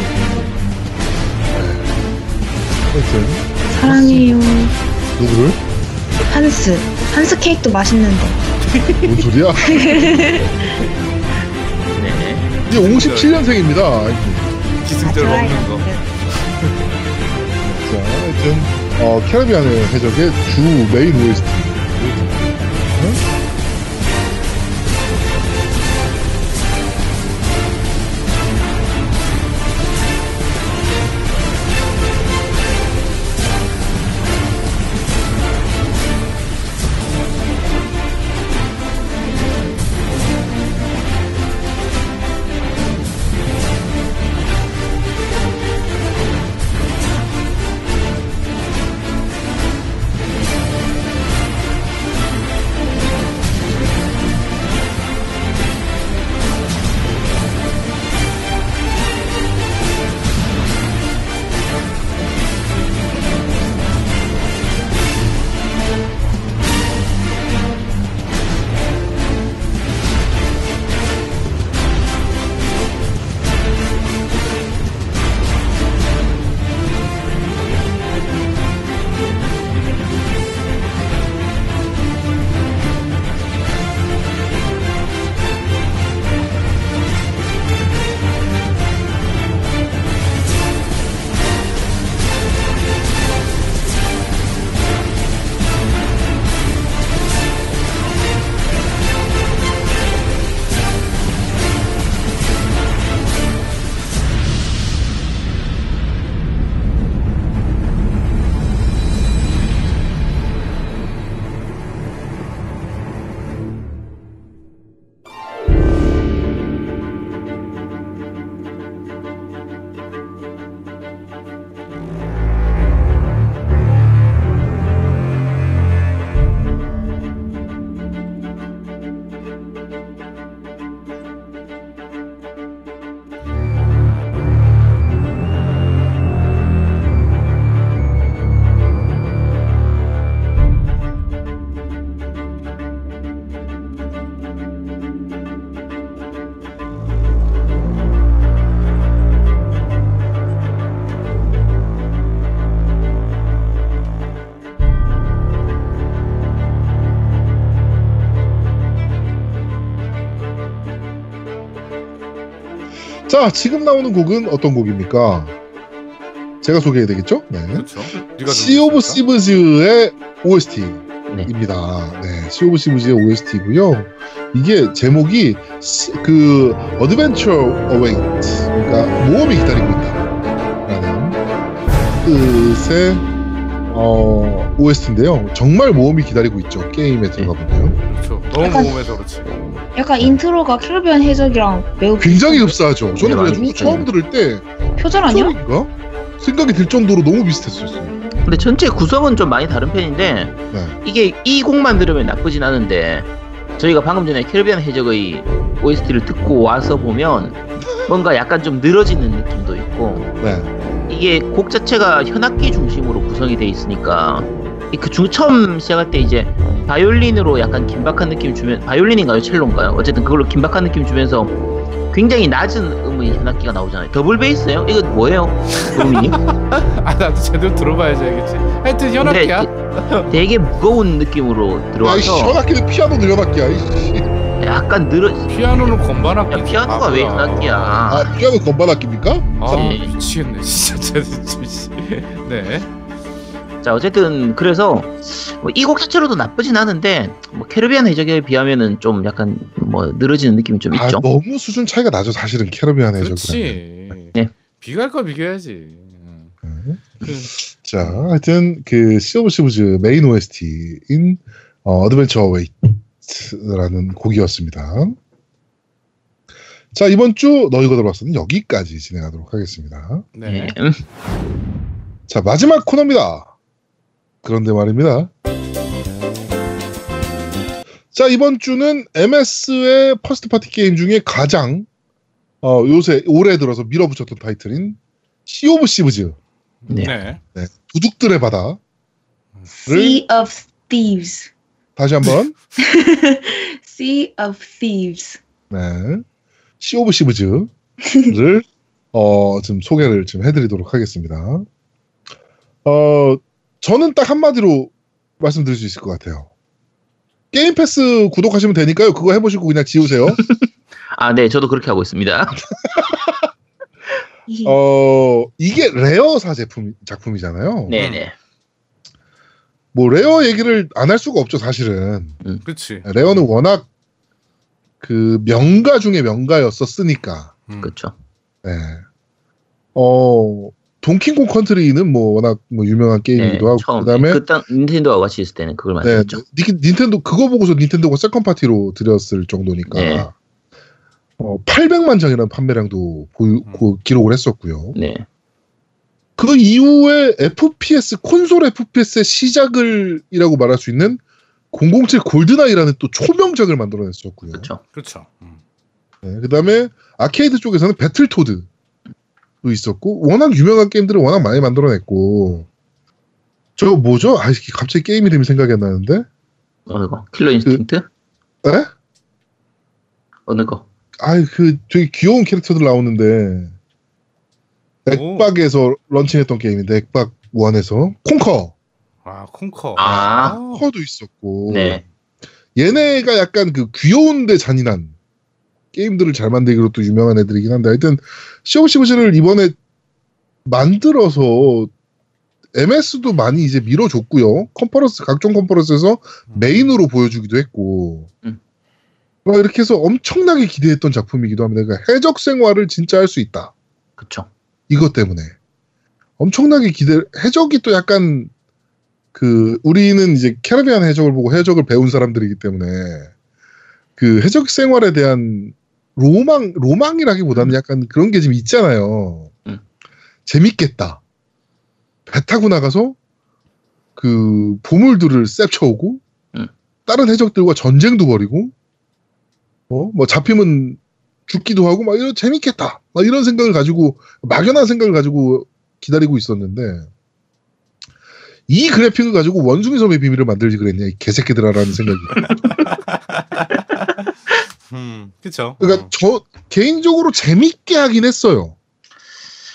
하여튼 사랑해요. 누구를? 한스. 한스 케이크도 맛있는데. 뭔 소리야? 네. 이제 57년생입니다. 기승전 아, 먹는 거. 자, 하여튼 어, 캐리비안의 해적의 주 메인 OST. 자, 지금 나오는 곡은 어떤 곡입니까? 제가 소개해야 되겠죠? 네. 그렇죠. 시 오브 시브즈의 OST입니다. 네. 네. 시 오브 시브즈의 OST고요. 이게 제목이 시- 그 Adventure Awaits 그러니까 모험이 기다리고 있다라는 뜻의 어, OST인데요. 정말 모험이 기다리고 있죠. 게임에 들어가 보면 그렇죠. 너무 모험해서 그렇지. 약간 인트로가 캐러비안 해적이랑 매우 굉장히 흡사하죠. 저는 네, 그래가지고 맞아요. 처음 들을 때 표절 아니야? 생각이 들 정도로 너무 비슷했었어요. 근데 전체 구성은 좀 많이 다른 편인데 네. 이게 이 곡만 들으면 나쁘진 않은데 저희가 방금 전에 캐리비안 해적의 OST를 듣고 와서 보면 뭔가 약간 좀 늘어지는 느낌도 있고 네. 이게 곡 자체가 현악기 중심으로 구성이 돼 있으니까 이그중 처음 시작할 때 이제 바이올린으로 약간 긴박한 느낌 주면 바이올린인가요 첼로인가요 어쨌든 그걸로 긴박한 느낌 주면서 굉장히 낮은 음의 현악기가 나오잖아요 더블 베이스예요 이거 뭐예요 도민이 아 나도 제대로 들어봐야지 알겠지. 하여튼 현악기야. 되게 무거운 느낌으로 들어와서 현악기는 피아노 늘려놨기야. 이씨. 약간 늘어 피아노는 건반악기. 야, 피아노가 왜 현악기야 아 피아노 건반악기입니까? 아 네. 미치겠네 진짜 진짜 씨. 네. 자 어쨌든 그래서 뭐 이곡 자체로도 나쁘진 않은데 뭐 캐리비안 해적에 비하면은 좀 약간 뭐 늘어지는 느낌이 좀 아, 있죠. 너무 수준 차이가 나죠. 사실은 캐러비안 해적. 그렇지. 네. 비교할 거 비교해야지. 음. 그, 자, 하여튼 그 Sea of Thieves 메인 OST인 어, Adventure Awaits라는 곡이었습니다. 자, 이번 주 너희가 들어봤어는 여기까지 진행하도록 하겠습니다. 네. 예. 음, 자, 마지막 코너입니다. 그런데 말입니다. 자, 이번 주는 MS의 first party 게임 중에 가장 어, 요새 올해 들어서 밀어붙였던 타이틀인 Sea of Thieves 네. 네. 네, 도둑들의 바다를 Sea of Thieves. 다시 한번 Sea of Thieves. 네, Sea of Thieves를 어, 지금 소개를 좀 해드리도록 하겠습니다. 어, 저는 딱 한마디로 말씀드릴 수 있을 것 같아요. Game Pass 구독하시면 되니까요. 그거 해보시고 그냥 지우세요. 아, 네, 저도 그렇게 하고 있습니다. 어, 이게 레어사 제품, 작품이잖아요. 네네. 뭐, 레어 얘기를 안 할 수가 없죠, 사실은. 그렇지. 레어는 워낙 그 명가 중에 명가였었으니까. 음. 그렇죠. 네. 어, Donkey Kong Country는 뭐 워낙 뭐 유명한 게임이기도 하고, 네, 처음 그다음에 그때 닌텐도와 같이 있을 때는 그걸 네, 만들었죠. 니- 닌텐도 그거 보고서 닌텐도가 second party로 들였을 정도니까 네. 어, 800만 장이라는 판매량도 보유, 음. 그 기록을 했었고요. 네. 그 이후에 FPS 콘솔 FPS의 시작을이라고 말할 수 있는 007 GoldenEye라는 또 초명작을 만들어냈었고요. 그렇죠. 그렇죠. 음. 네, 그다음에 아케이드 쪽에서는 Battletoads도 있었고 워낙 유명한 게임들을 워낙 많이 만들어냈고 저거 뭐죠? 아 갑자기 게임 이름이 생각이 안 나는데. 어느 거? Killer Instinct? 에? 어느 거? 아이 그 되게 귀여운 캐릭터들 나오는데 액박에서 런칭했던 게임인데 액박 1에서 Conker 아 콩커. 아. 콩커도 있었고 네. 얘네가 약간 그 귀여운데 잔인한 게임들을 잘 만들기로 또 유명한 애들이긴 한데 하여튼 시오시브즈를 이번에 만들어서 MS도 많이 이제 밀어줬고요 컨퍼런스 각종 컨퍼런스에서 메인으로 보여주기도 했고 음. 막 이렇게 해서 엄청나게 기대했던 작품이기도 합니다. 그러니까 해적 생활을 진짜 할 수 있다. 그렇죠. 이것 때문에 엄청나게 기대 해적이 또 약간 그 우리는 이제 캐리비안 해적을 보고 해적을 배운 사람들이기 때문에 그 해적 생활에 대한 로망 로망이라기보다는 약간 그런 게 좀 있잖아요. 음. 재밌겠다. 배 타고 나가서 그 보물들을 셉쳐오고 음. 다른 해적들과 전쟁도 벌이고 어? 뭐 잡히면 죽기도 하고 막 이런 재밌겠다. 막 이런 생각을 가지고 막연한 생각을 가지고 기다리고 있었는데 이 그래픽을 가지고 원숭이 섬의 비밀을 만들지 그랬냐 이 개새끼들아라는 생각이. 음. 그렇죠. 그러니까 어. 저 개인적으로 재밌게 하긴 했어요.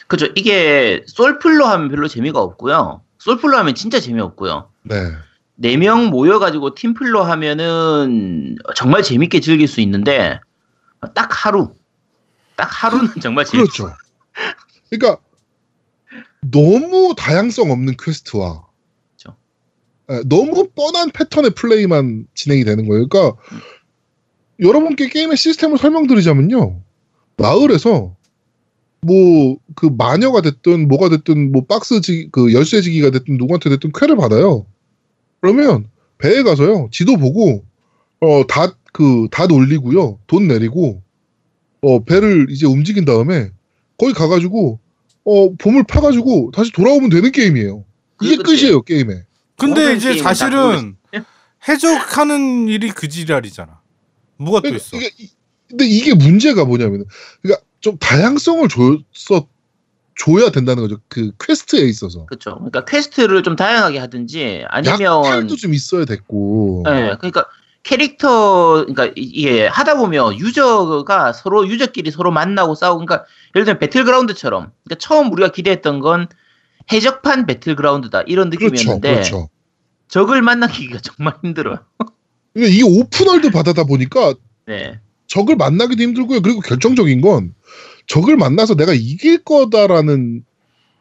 그렇죠. 이게 솔플로 하면 별로 재미가 없고요. 솔플로 하면 진짜 재미없고요. 네. 네 명 모여가지고 팀플로 하면은 정말 재밌게 즐길 수 있는데 딱 하루 딱 하루는 정말 재밌 그렇죠. 그러니까 너무 다양성 없는 퀘스트와 그렇죠. 예, 너무 뻔한 패턴의 플레이만 진행이 되는 거예요. 그러니까 여러분께 게임의 시스템을 설명드리자면요. 마을에서 뭐 그 마녀가 됐든 뭐가 됐든 뭐 박스지 그 열쇠지기가 됐든 누구한테 됐든 퀘를 받아요. 그러면 배에 가서요. 지도 보고 어 닻 그 닻 올리고요. 돛 내리고 어 배를 이제 움직인 다음에 거기 가가지고 어 보물 파가지고 다시 돌아오면 되는 게임이에요. 이게 그게 끝이에요 게임에. 근데 이제 사실은 해적하는 일이 그 지랄이잖아. 뭐가 또 그러니까 있어? 이게, 이- 근데 이게 문제가 뭐냐면, 그러니까 좀 다양성을 줬어 줘야 된다는 거죠. 그 퀘스트에 있어서. 그렇죠. 그러니까 퀘스트를 좀 다양하게 하든지 아니면 약탈도 좀 있어야 됐고. 네, 그러니까 캐릭터 그러니까 이- 이게 하다 보면 유저가 서로 유저끼리 서로 만나고 싸우고 그러니까 예를 들면 배틀그라운드처럼 그러니까 처음 우리가 기대했던 건 해적판 배틀그라운드다 이런 그렇죠, 느낌이었는데 그렇죠. 적을 만나기가 정말 힘들어요. 그러니까 이게 open world 바다다 보니까 네. 적을 만나기도 힘들고요. 그리고 결정적인 건 적을 만나서 내가 이길 거다라는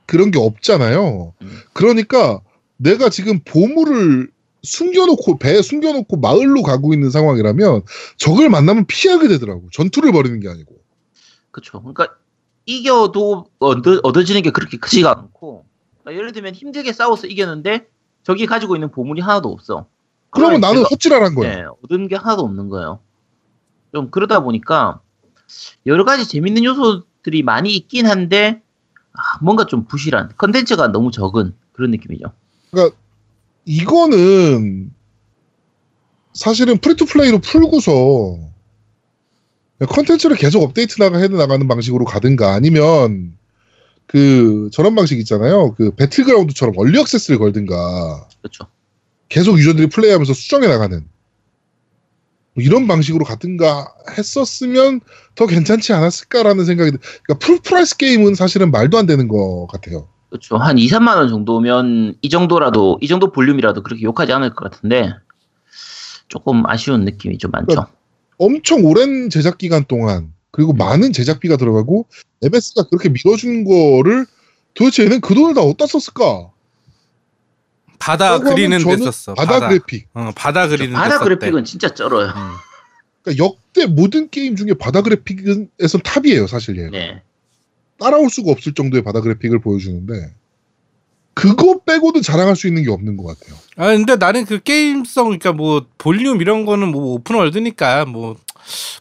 그런 게 없잖아요. 음. 그러니까 내가 지금 보물을 숨겨놓고 배에 숨겨놓고 마을로 가고 있는 상황이라면 적을 만나면 피하게 되더라고. 전투를 벌이는 게 아니고. 그렇죠. 그러니까 이겨도 얻어, 얻어지는 게 그렇게 크지가 않고 그러니까 예를 들면 힘들게 싸워서 이겼는데 적이 가지고 있는 보물이 하나도 없어. 그러면 나는 제가- 헛질하란 거야. 네, 얻은 게 하나도 없는 거예요. 좀 그러다 보니까 여러 가지 재밌는 요소들이 많이 있긴 한데 아, 뭔가 좀 부실한 컨텐츠가 너무 적은 그런 느낌이죠. 이거는 사실은 free-to-play로 풀고서 컨텐츠를 계속 업데이트 나가 해 나가는 방식으로 가든가 아니면 그 저런 방식 있잖아요. 그 배틀그라운드처럼 early access를 걸든가 그렇죠. 계속 유저들이 플레이하면서 수정해 나가는 뭐 이런 방식으로 갔든가 했었으면 더 괜찮지 않았을까라는 생각이 드- 그러니까 full price 게임은 사실은 말도 안 되는 것 같아요. 그렇죠. 한 2, 3만 원 정도면 이 정도라도 이 정도 볼륨이라도 그렇게 욕하지 않을 것 같은데 조금 아쉬운 느낌이 좀 많죠. 엄청 오랜 제작 기간 동안 그리고 많은 제작비가 들어가고 MS가 그렇게 밀어준 거를 도대체 얘는 그 돈을 다 어디다 썼을까? 바다 그리는 데 썼어. 바다, 그래픽. 어, 바다 그리는 바다 데 그래픽은 진짜 쩔어요. 음. 그러니까 역대 모든 게임 중에 바다 그래픽에선 탑이에요, 사실 얘. 네. 따라올 수가 없을 정도의 바다 그래픽을 보여주는데 그거 빼고는 자랑할 수 있는 게 없는 것 같아요. 아 근데 나는 그 게임성 그러니까 뭐 볼륨 이런 거는 뭐 open world니까 뭐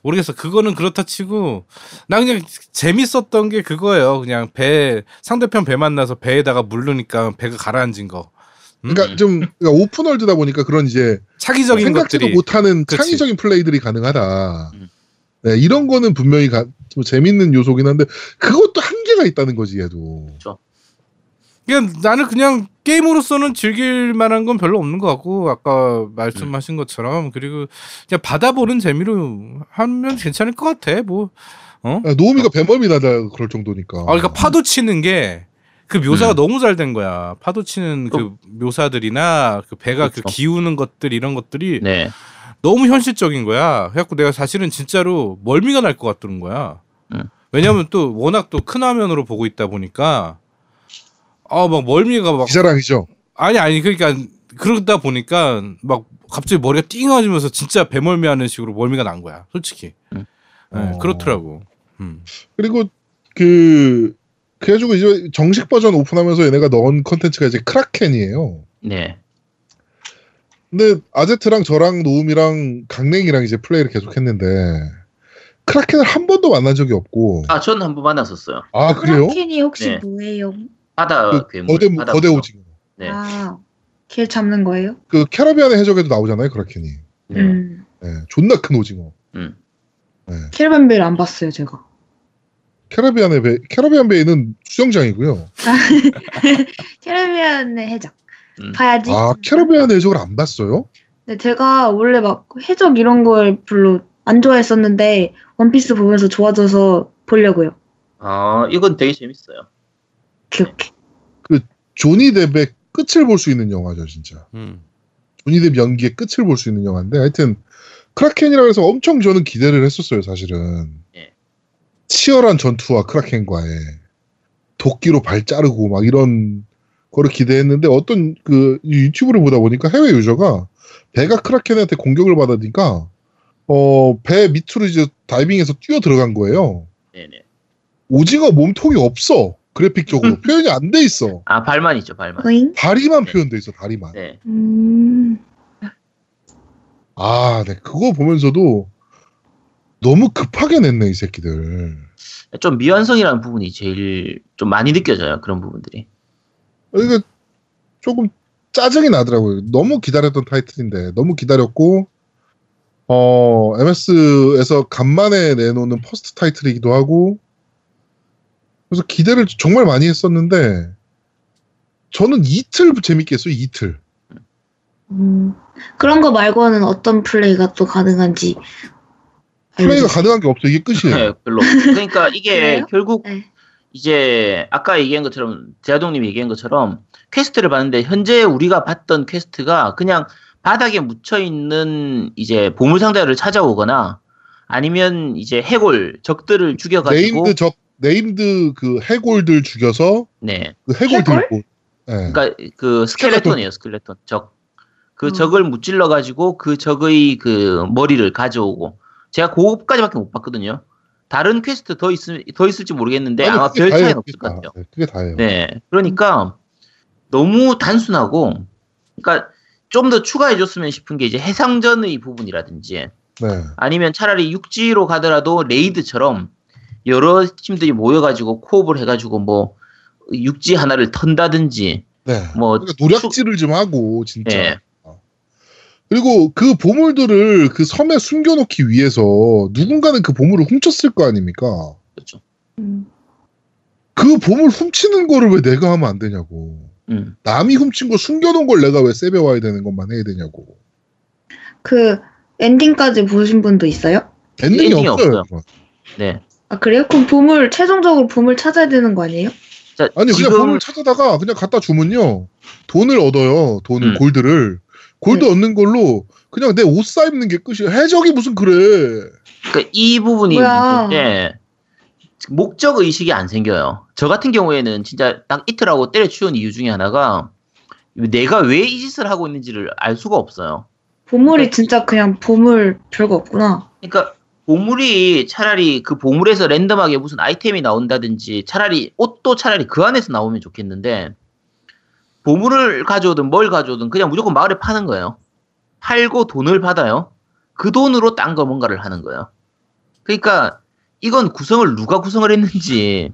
모르겠어 그거는 그렇다 치고 나 그냥 재밌었던 게 그거예요 그냥 배 상대편 배 만나서 배에다가 물르니까 배가 가라앉은 거 그러니까 음. 좀 그러니까 오픈월드다 보니까 그런 이제 차기적인 생각지도 것들이 못하는 그치. 창의적인 플레이들이 가능하다. 음. 네, 이런 거는 분명히 가, 좀 재밌는 요소긴 한데 그것도 한계가 있다는 거지 얘도. 그냥 나는 그냥 게임으로서는 즐길 만한 건 별로 없는 것 같고 아까 말씀하신 것처럼 그리고 그냥 받아보는 재미로 하면 괜찮을 것 같아 뭐 어? 아, 노우미가 배멀미 나다 그럴 정도니까. 아, 그러니까 파도 치는 게 그 묘사가 음. 너무 잘 된 거야. 파도 치는 그 묘사들이나 그 배가 그 그렇죠. 기우는 것들 이런 것들이 네. 너무 현실적인 거야. 그래갖고 내가 사실은 진짜로 멀미가 날 것 같다는 거야. 음. 왜냐면 또 워낙 또 큰 화면으로 보고 있다 보니까 아 막 멀미가 막 기사랑이죠. 아니 아니 그러니까 그러다 보니까 막 갑자기 머리가 띵해지면서 진짜 배멀미하는 식으로 멀미가 난 거야. 솔직히. 음. 네, 어. 그렇더라고. 음. 그리고 그 그래가지고 이제 정식 버전 오픈하면서 얘네가 넣은 컨텐츠가 이제 크라켄이에요. 네. 근데 아제트랑 저랑 노움이랑 강냉이랑 이제 플레이를 계속했는데 크라켄을 한 번도 만난 적이 없고 아, 저는 한 번 만났었어요. 아 그래요? 크라켄이 혹시 네. 뭐예요? 바다 그 괴물. 거대 바다 거대. 오징어. 네. 아, 걔 잡는 거예요? 그 캐러비안의 해적에도 나오잖아요 크라켄이. 네. 음. 네, 존나 큰 오징어. 음. 네. 캐러비안 베이 안 봤어요, 제가. 캐러비안의 배 캐러비안 베이는 수영장이고요. 캐러비안의 해적. 음. 봐야지. 아 캐러비안의 해적을 안 봤어요? 네, 제가 원래 막 해적 이런 걸 별로 안 좋아했었는데 원피스 보면서 좋아져서 보려고요. 아, 이건 되게 재밌어요. 기억해. 조니 뎁의 끝을 볼 수 있는 영화죠 진짜. 음. 조니 뎁 연기의 끝을 볼 수 있는 영화인데 하여튼 크라켄이라 해서 엄청 저는 기대를 했었어요 사실은. 예. 치열한 전투와 크라켄과의 도끼로 발 자르고 막 이런 거를 기대했는데 어떤 그 유튜브를 보다 보니까 해외 유저가 배가 크라켄한테 공격을 받으니까 어, 배 밑으로 이제 다이빙해서 뛰어 들어간 거예요. 네네. 오징어 몸통이 없어. 그래픽적으로 표현이 안 돼 있어. 아 발만 있죠 발만. 어잉? 다리만 표현돼 있어. 다리만. 네. 음, 아, 네. 그거 보면서도 너무 급하게 냈네 이 새끼들. 좀 미완성이라는 부분이 제일 좀 많이 느껴져요 그런 부분들이. 이게 조금 짜증이 나더라고요. 너무 기다렸던 타이틀인데 너무 기다렸고 어 MS에서 간만에 내놓는 first 타이틀이기도 하고 그래서 기대를 정말 많이 했었는데 저는 이틀 재밌게 했어요. 이틀. 음, 그런 거 말고는 어떤 플레이가 또 가능한지. 플레이가. 가능한 게 없어. 이게 끝이에요. 네, 별로. 그러니까 이게? 결국 네. 이제 아까 얘기한 것처럼 제아동님이 얘기한 것처럼 quest를 봤는데 현재 우리가 봤던 quest가 그냥 바닥에 묻혀 있는 이제 보물 상자를 찾아오거나 아니면 이제 해골 적들을 죽여가지고 named 적 named 그 해골들 죽여서 네 그 해골 해골? 들고 예. 그러니까 그 skeleton이에요 skeleton 적그 음. 적을 무찔러 가지고 그 적의 그 머리를 가져오고 제가 그거까지밖에 못 봤거든요 다른 퀘스트 더 있을 더 있을지 모르겠는데 아니, 아마 별 차이는 없을 것 다. 같아요 네, 그게 다예요. 네. 그러니까 너무 단순하고, 그러니까 좀 더 추가해 줬으면 싶은 게 이제 해상전의 부분이라든지 네. 아니면 차라리 육지로 가더라도 raid처럼 여러 팀들이 모여가지고 co-op을 해가지고 뭐 육지 하나를 턴다든지 네. 뭐 그러니까 노략질을 좀 하고 진짜. 예. 그리고 그 보물들을 그 섬에 숨겨놓기 위해서 누군가는 그 보물을 훔쳤을 거 아닙니까? 그렇죠. 음, 그 보물 훔치는 거를 왜 내가 하면 안 되냐고. 음. 남이 훔친 거 숨겨놓은 걸 내가 왜 캐 와야 되는 것만 해야 되냐고. 그 엔딩까지 보신 분도 있어요? 엔딩이, 엔딩이 없어요. 없어요. 네. 아 그래요? 그럼 보물 최종적으로 보물 찾아야 되는 거 아니에요? 자, 아니 지금 그냥 보물 찾아다가 그냥 갖다 주면요 돈을 얻어요 돈을 음. 골드를 골드 네. 얻는 걸로 그냥 내 옷 사 입는 게 끝이야 해적이 무슨 그래 그러니까 이 부분이. 문제인데 목적 의식이 안 생겨요. 저 같은 경우에는 진짜 딱 이틀하고 때려치운 이유 중에 하나가 내가 왜 이 짓을 하고 있는지를 알 수가 없어요. 보물이 네. 진짜 그냥 보물 별거 없구나. 그러니까 보물이 차라리 그 보물에서 랜덤하게 무슨 아이템이 나온다든지 차라리 옷도 차라리 그 안에서 나오면 좋겠는데 보물을 가져오든 뭘 가져오든 그냥 무조건 마을에 파는 거예요. 팔고 돈을 받아요. 그 돈으로 딴 거 뭔가를 하는 거예요. 그러니까 이건 구성을 누가 구성을 했는지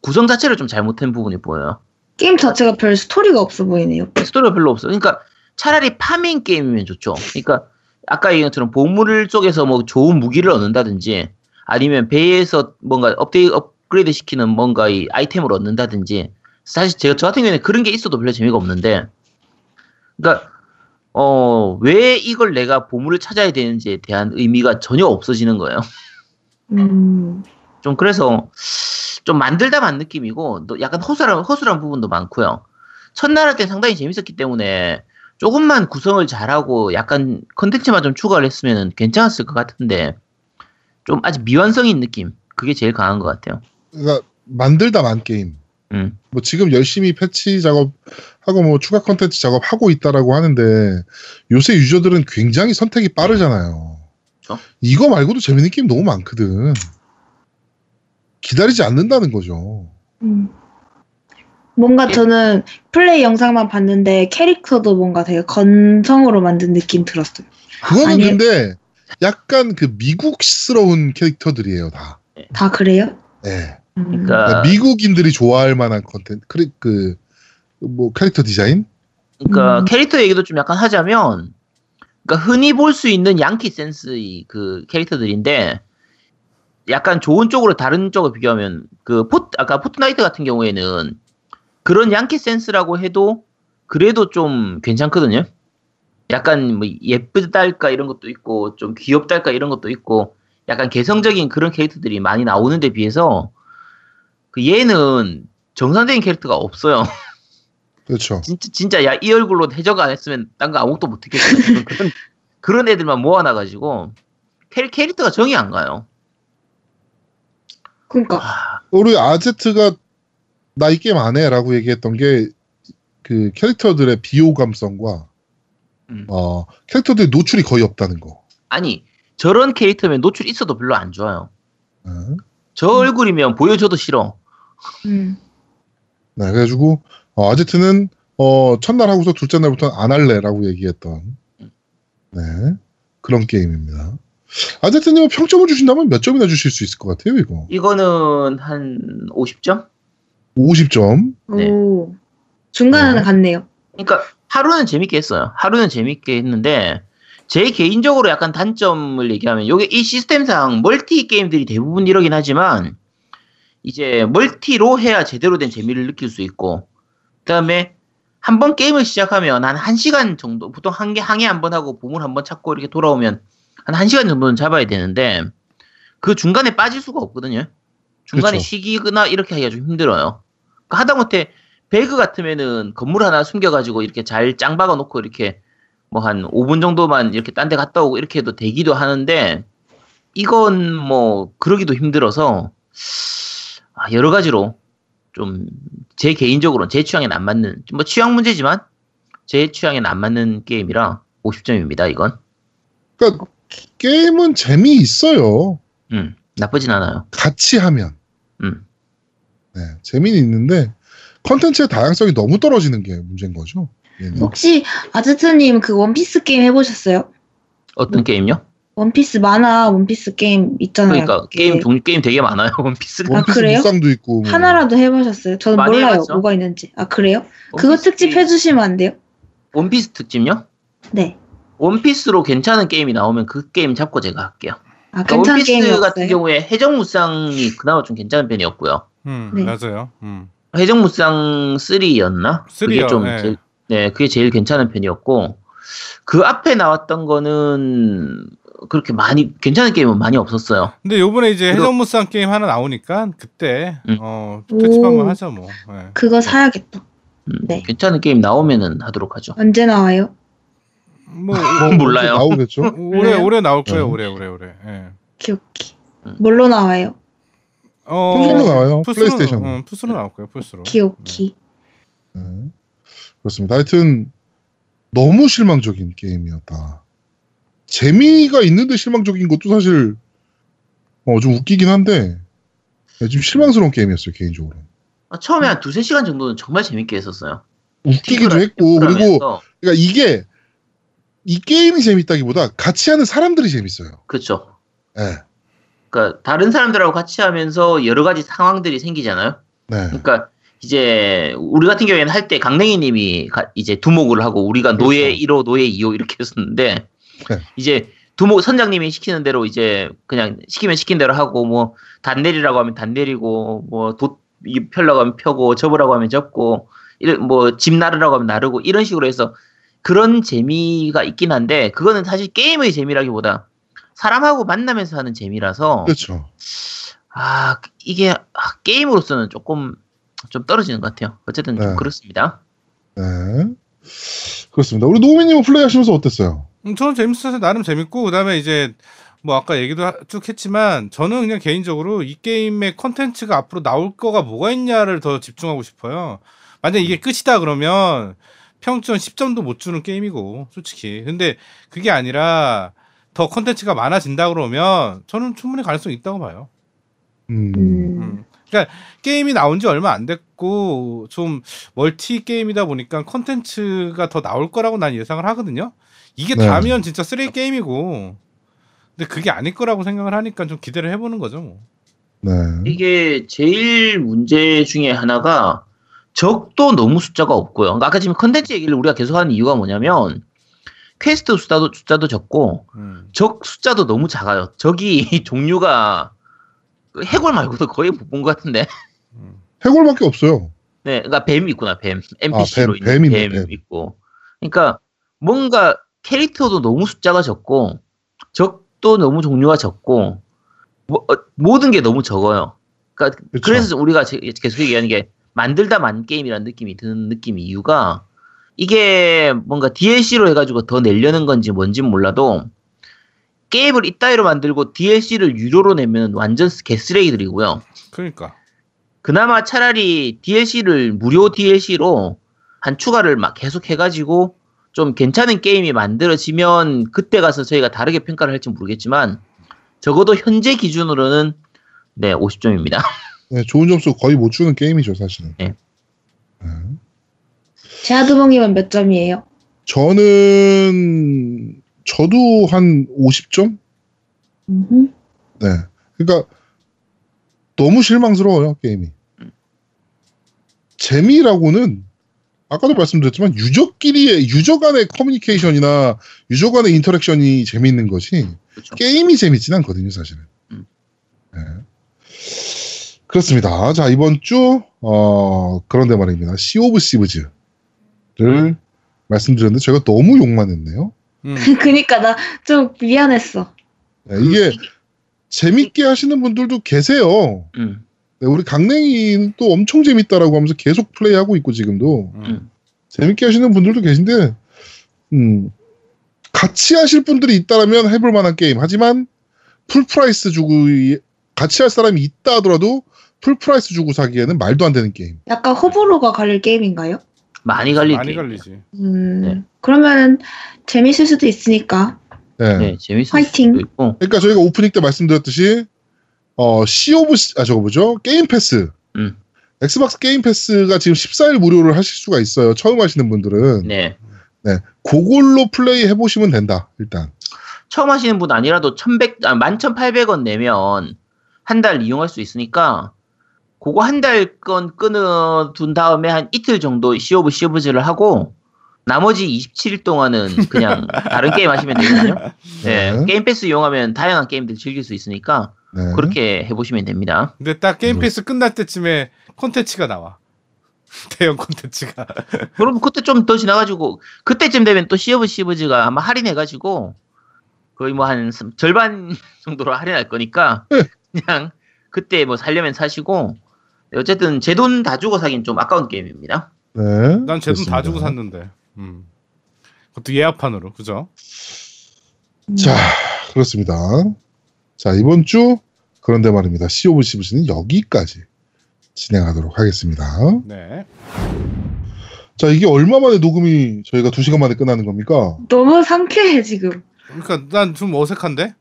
구성 자체를 좀 잘못한 부분이 보여요. 게임 자체가 별 스토리가 없어 보이네요. 스토리가 별로 없어요. 그러니까 차라리 farming 게임이면 좋죠. 그러니까 아까 얘기한 것처럼 보물 쪽에서 뭐 좋은 무기를 얻는다든지 아니면 배에서 뭔가 업데이트 업그레이드 시키는 뭔가 이 아이템을 얻는다든지 사실 제가 저 같은 경우에는 그런 게 있어도 별로 재미가 없는데 그러니까 어 왜 이걸 내가 보물을 찾아야 되는지에 대한 의미가 전혀 없어지는 거예요. 음, 좀 그래서 좀 만들다 만 느낌이고 또 약간 허술한 허술한 부분도 많고요. 첫날 할 때 상당히 재밌었기 때문에 조금만 구성을 잘하고 약간 컨텐츠만 좀 추가를 했으면 괜찮았을 것 같은데 좀 아직 미완성인 느낌 그게 제일 강한 것 같아요. 그러니까 만들다 만 게임 음. 뭐 지금 열심히 패치 작업하고 뭐 추가 컨텐츠 작업하고 있다라고 하는데 요새 user들은 굉장히 선택이 빠르잖아요 그렇죠. 이거 말고도 재밌는 게임 너무 많거든 기다리지 않는다는 거죠 음. 뭔가 예. 저는 플레이 영상만 봤는데 캐릭터도 뭔가 되게 건성으로 만든 느낌 들었어요. 그거는 아니- 근데 약간 그 미국스러운 캐릭터들이에요 다 다 그래요? 네. 음. 그러니까 그러니까 미국인들이 좋아할 만한 컨텐츠, 그, 그, 뭐, 캐릭터 디자인? 그러니까 음. 캐릭터 얘기도 좀 약간 하자면 그러니까 흔히 볼 수 있는 양키 센스의 그 캐릭터들인데 약간 좋은 쪽으로 다른 쪽을 비교하면 그 포, 아까 포트나이트 같은 경우에는 그런 양키 센스라고 해도 그래도 좀 괜찮거든요. 약간 뭐 예쁘달까 이런 것도 있고 좀 귀엽달까 이런 것도 있고 약간 개성적인 그런 캐릭터들이 많이 나오는데 비해서 그 얘는 정상적인 캐릭터가 없어요. 그렇죠. 진짜 진짜 야 이 얼굴로 해적 안 했으면 딴 거 아무것도 못 했겠어. 그런 그런 애들만 모아놔 가지고 캐릭터가 정이 안 가요. 그러니까 아, 우리 아제트가 나 이 게임 안 해라고 얘기했던 게 그 캐릭터들의 비호감성과 음. 어 캐릭터들의 노출이 거의 없다는 거. 아니 저런 캐릭터면 노출 있어도 별로 안 좋아요. 네. 저 얼굴이면 보여줘도 싫어. 음. 네, 그래가지고 어, 아제트는 어, 첫날 하고서 둘째 날부터는 안 할래라고 얘기했던 네 그런 게임입니다. 아제트님은 평점을 주신다면 몇 점이나 주실 수 있을 것 같아요, 이거? 이거는 한 50점? 50점. 네. 오. 중간에는 네. 갔네요. 그러니까 하루는 재밌게 했어요. 하루는 재밌게 했는데 제 개인적으로 약간 단점을 얘기하면 요게 이 시스템상 멀티 게임들이 대부분 이러긴 하지만 이제 멀티로 해야 제대로 된 재미를 느낄 수 있고 그다음에 한 번 게임을 시작하면 한 1시간 정도 보통 한 개 항해 한 번 하고 보물 한 번 찾고 이렇게 돌아오면 한 1시간 정도는 잡아야 되는데 그 중간에 빠질 수가 없거든요. 중간에 그쵸. 쉬기거나 이렇게 하기가 좀 힘들어요. 그러니까 하다못해 배그 같으면은 건물 하나 숨겨가지고 이렇게 잘 짱 박아 놓고 이렇게 뭐 한 5분 정도만 이렇게 딴 데 갔다 오고 이렇게 해도 되기도 하는데 이건 뭐 그러기도 힘들어서 아, 여러 가지로 좀 제 개인적으로는 제 취향에는 안 맞는 뭐 취향 문제지만 제 취향에는 안 맞는 게임이라 50점입니다 이건 그러니까 게임은 재미 있어요. 음 나쁘진 않아요 같이 하면 음 네, 재미는 있는데 컨텐츠의 다양성이 너무 떨어지는 게 문제인 거죠. 얘는. 혹시 아제트님 그 원피스 게임 해보셨어요? 어떤 게임요? 원피스 만화 원피스 게임 있잖아요. 그러니까 그게. 게임 종류 게임 되게 많아요 원피스가 원피스 그래요? 무쌍도 있고 뭐. 하나라도 해보셨어요? 저는 몰라요. 해봤죠. 뭐가 있는지. 아 그래요? 그거 특집 게임- 해주시면 안 돼요? 원피스 특집요? 네. 원피스로 괜찮은 게임이 나오면 그 게임 잡고 제가 할게요. 아 그러니까 괜찮은 원피스 게임이 같은? 경우에 해적무쌍이 그나마 좀 괜찮은 편이었고요. 음, 네. 맞아요. 음. 해적무쌍 3였나? 그게 3요, 좀 네. 제일, 네, 그게 제일 괜찮은 편이었고 그 앞에 나왔던 거는 그렇게 많이 괜찮은 게임은 많이 없었어요. 근데 요번에 이제 그리고- 해적무쌍 게임 하나 나오니까 그때 음. 어 특집 한번 오. 하죠 뭐. 예. 그거 사야겠다. 음, 네. 괜찮은 게임 나오면은 하도록 하죠. 언제 나와요? 뭐 뭐, 몰라요. 나오겠죠. 올해? 올해 나올 거예요. 네. 올해 올해 올해. 예. 기억기. 음. 뭘로 나와요? 어, 플스로 나와요. 플스로, 플레이스테이션. 응, 플스로 나올 거예요. 플스로. 기억기. 네. 그렇습니다. 하여튼 너무 실망적인 게임이었다. 재미가 있는데 실망적인 것도 사실 어, 좀 웃기긴 한데 네, 좀 실망스러운 게임이었어요 개인적으로. 아, 처음에 한 두세 시간 정도는 정말 재밌게 했었어요. 웃기기도 했고 그리고 그러니까 이게 이 게임이 재밌다기보다 같이 하는 사람들이 재밌어요. 그렇죠. 네. 그러니까 다른 사람들하고 같이 하면서 여러 가지 상황들이 생기잖아요. 네. 그러니까 이제 우리 같은 경우에는 할 때 강냉이님이 가- 이제 두목을 하고 우리가 그렇죠. 노예 1호, 노예 2호 이렇게 했었는데 네. 이제 두목 선장님이 시키는 대로 이제 그냥 시키면 시킨 대로 하고 뭐 단 내리라고 하면 단 내리고 뭐돛 펴려고 하면 펴고 접으라고 하면 접고 뭐집 나르라고 하면 나르고 이런 식으로 해서 그런 재미가 있긴 한데 그거는 사실 게임의 재미라기보다 사람하고 만나면서 하는 재미라서 그렇죠. 아 이게 아, 게임으로서는 조금 좀 떨어지는 것 같아요. 어쨌든 좀 네. 그렇습니다. 네. 그렇습니다. 우리 노미님은 플레이 하시면서 어땠어요? 음, 저는 재밌어서 나름 재밌고 그다음에 이제 뭐 아까 얘기도 하- 쭉 했지만 저는 그냥 개인적으로 이 게임의 컨텐츠가 앞으로 나올 거가 뭐가 있냐를 더 집중하고 싶어요. 만약 이게 끝이다 그러면 평점 10점도 못 주는 게임이고 솔직히. 근데 그게 아니라 더 컨텐츠가 많아진다 그러면 저는 충분히 가능성이 있다고 봐요. 음. 음. 음. 그러니까 게임이 나온 지 얼마 안 됐고 좀 멀티 게임이다 보니까 컨텐츠가 더 나올 거라고 난 예상을 하거든요. 이게 네. 다면 진짜 쓰레기 게임이고. 근데 그게 아닐 거라고 생각을 하니까 좀 기대를 해보는 거죠. 뭐. 네. 이게 제일 문제 중에 하나가 적도 너무 숫자가 없고요. 그러니까 아까 지금 컨텐츠 얘기를 우리가 계속 하는 이유가 뭐냐면 퀘스트 숫자도 숫자도 적고 음. 적 숫자도 너무 작아요. 적이 종류가 그 해골 말고도 거의 못 본 것 같은데. 음. 해골밖에 없어요. 네, 그러니까 뱀 있구나 뱀. NPC로 아, 뱀, 있는 뱀이네, 뱀 뱀. 있고. 그러니까 뭔가 캐릭터도 너무 숫자가 적고 적도 너무 종류가 적고 뭐, 어, 모든 게 너무 적어요. 그러니까 그쵸. 그래서 우리가 제- 계속 얘기하는 게 만들다 만 게임이라는 느낌이 드는 느낌 이유가 이게 뭔가 DLC로 해가지고 더 내려는 건지 뭔진 몰라도 게임을 이따위로 만들고 DLC를 유료로 내면 완전 개쓰레기들이고요. 그러니까. 그나마 차라리 DLC를 무료 DLC로 한 추가를 막 계속 해가지고 좀 괜찮은 게임이 만들어지면 그때 가서 저희가 다르게 평가를 할지 모르겠지만 적어도 현재 기준으로는 네 50점입니다. 네, 좋은 점수 거의 못 주는 게임이죠, 사실은. 네. 네. 제아드몽님은 몇 점이에요? 저는 저도 한 50점? 음흠. 네. 그러니까 너무 실망스러워요, 게임이. 재미라고는 아까도 말씀드렸지만 유저끼리의 유저 간의 커뮤니케이션이나 유저 간의 interaction이 재미있는 것이 그렇죠. 게임이 재밌진 않거든요, 사실은. 음. 네. 그렇습니다. 자, 이번 주, 어, 그런데 말입니다. Sea of Thieves를 말씀드렸는데 제가 너무 욕만 했네요. 음. 그니까 나 좀 미안했어. 네, 이게 재밌게 하시는 분들도 계세요. 음, 네, 우리 강냉이는 또 엄청 재밌다라고 하면서 계속 플레이하고 있고 지금도 음. 재밌게 하시는 분들도 계신데 음, 같이 하실 분들이 있다라면 해볼 만한 게임 하지만 full price 주고 이- 같이 할 사람이 있다 하더라도 full price 주고 사기에는 말도 안 되는 게임. 약간 호불호가 갈릴 게임인가요? 많이 갈리지. 많이 갈리지. 음, 네. 그러면은 재밌을 수도 있으니까. 네. 네, 재밌을 화이팅. 수도 있고. 그러니까 저희가 오프닝 때 말씀드렸듯이 어, Sea of Th- 아 저거 뭐죠? Game Pass. 음. Xbox Game Pass가 지금 14일 무료를 하실 수가 있어요. 처음 하시는 분들은. 네. 그걸로 플레이 해 보시면 된다, 일단. 처음 하시는 분 아니라도 1100, 아, 11,800원 내면 한 달 이용할 수 있으니까 그거 한 달 건 끊어 둔 다음에 한 이틀 정도 Sea of Thieves를 하고 나머지 27일 동안은 그냥 다른 게임 하시면 되거든요. 네. 네. Game Pass 이용하면 다양한 게임들 즐길 수 있으니까 네. 그렇게 해보시면 됩니다. 근데 딱 음. Game Pass 끝날 때쯤에 콘텐츠가 나와. 대형 콘텐츠가. 그럼 그때 좀 더 지나가지고 그때쯤 되면 또 Sea of Thieves가 아마 할인해가지고 거의 뭐 한 절반 정도로 할인할 거니까 네. 그냥 그때 뭐 살려면 사시고 네, 어쨌든 제 돈 다 주고 사긴 좀 아까운 게임입니다. 네. 난 제 돈 다. 주고 샀는데. 음. 그것도 예약판으로. 그죠? 음. 자, 그렇습니다. 자, 이번 주, 그런데 말입니다. Sea of Thieves는 여기까지 진행하도록 하겠습니다. 네. 자, 이게 얼마 만에 녹음이 저희가 2시간 만에 끝나는 겁니까? 너무 상쾌해 지금. 그러니까 난 좀 어색한데?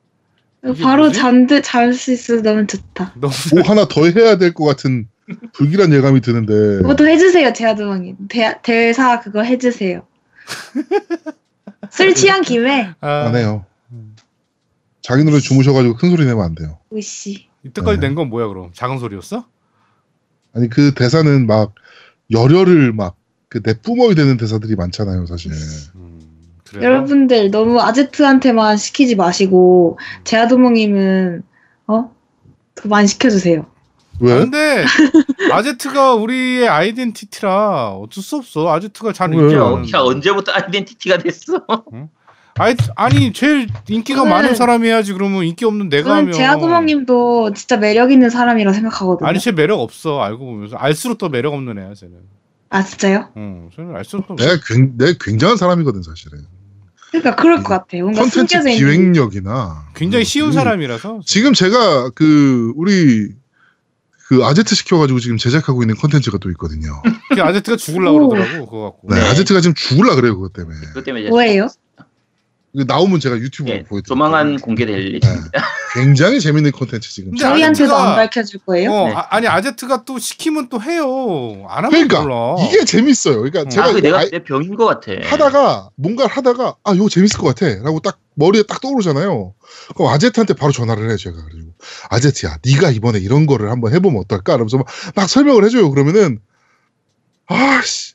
바로? 잠들 잘수 있어서 너무 좋다. 너무 뭐 하나 더 해야 될 것 같은 불길한 예감이 드는데. 그것도 해주세요 제아드왕님. 대 대사 그거 해주세요. 술 취한 김에 아, 안 해요. 자기 노래 주무셔가지고 큰 소리 내면 안 돼요. 으씨. 이때까지 네. 낸건 뭐야 그럼? 작은 소리였어? 아니, 그 대사는 막, 열혈을 막, 그 내뿜어야 되는 대사들이 많잖아요, 사실. 음? 여러분들 너무 아제트한테만 시키지 마시고 제아드몽님은 어? 더 많이 시켜주세요. 왜? 아, 근데 아제트가 우리의 아이덴티티라 어쩔 수 없어. 아제트가 잘 왜요? 인기 야, 많은. 야 언제부터 아이덴티티가 됐어? 아이, 아니 제일 인기가 그거는- 많은 사람이 해야지 그러면 인기 없는 내가 저는 하면 제아드몽님도 진짜 매력 있는 사람이라 생각하거든요. 아니 쟤 매력 없어 알고 보면서 알수록 더 매력 없는 애야 쟤는. 아 진짜요? 응, 쟤는 알수록 더. 내가, 굉, 내가 굉장한 사람이거든, 사실은. 그러니까 그럴 것 같아요. 뭔가 컨텐츠. 기획력이나. 굉장히 쉬운 음, 사람이라서. 지금 제가 그, 우리, 그 아제트 시켜가지고 지금 제작하고 있는 컨텐츠가 또 있거든요. 그 아제트가 죽을라 오. 그러더라고 그거 갖고. 네, 네. 아제트가 지금 죽을라 그래요, 그것 때문에. 그것 때문에 이제 뭐예요? 이거 나오면 제가 유튜브로 예, 보여드릴게요. 조만간 공개될 예정입니다. 굉장히 재밌는 컨텐츠 지금. 저희한테도 안 밝혀줄 거예요? 어, 네. 아, 아니 아제트가 또 시키면 또 해요. 안 하면 그러니까 몰라. 이게 재밌어요. 그러니까 음. 제가 아, 그 내가 내 병인 것 같아. 하다가 뭔가를 하다가 아 이거 재밌을 것 같아라고 딱 머리에 딱 떠오르잖아요. 그럼 아제트한테 바로 전화를 해요 제가 그리고 아제트야 네가 이번에 이런 거를 한번 해보면 어떨까? 그러면서 막, 막 설명을 해줘요. 그러면은 아씨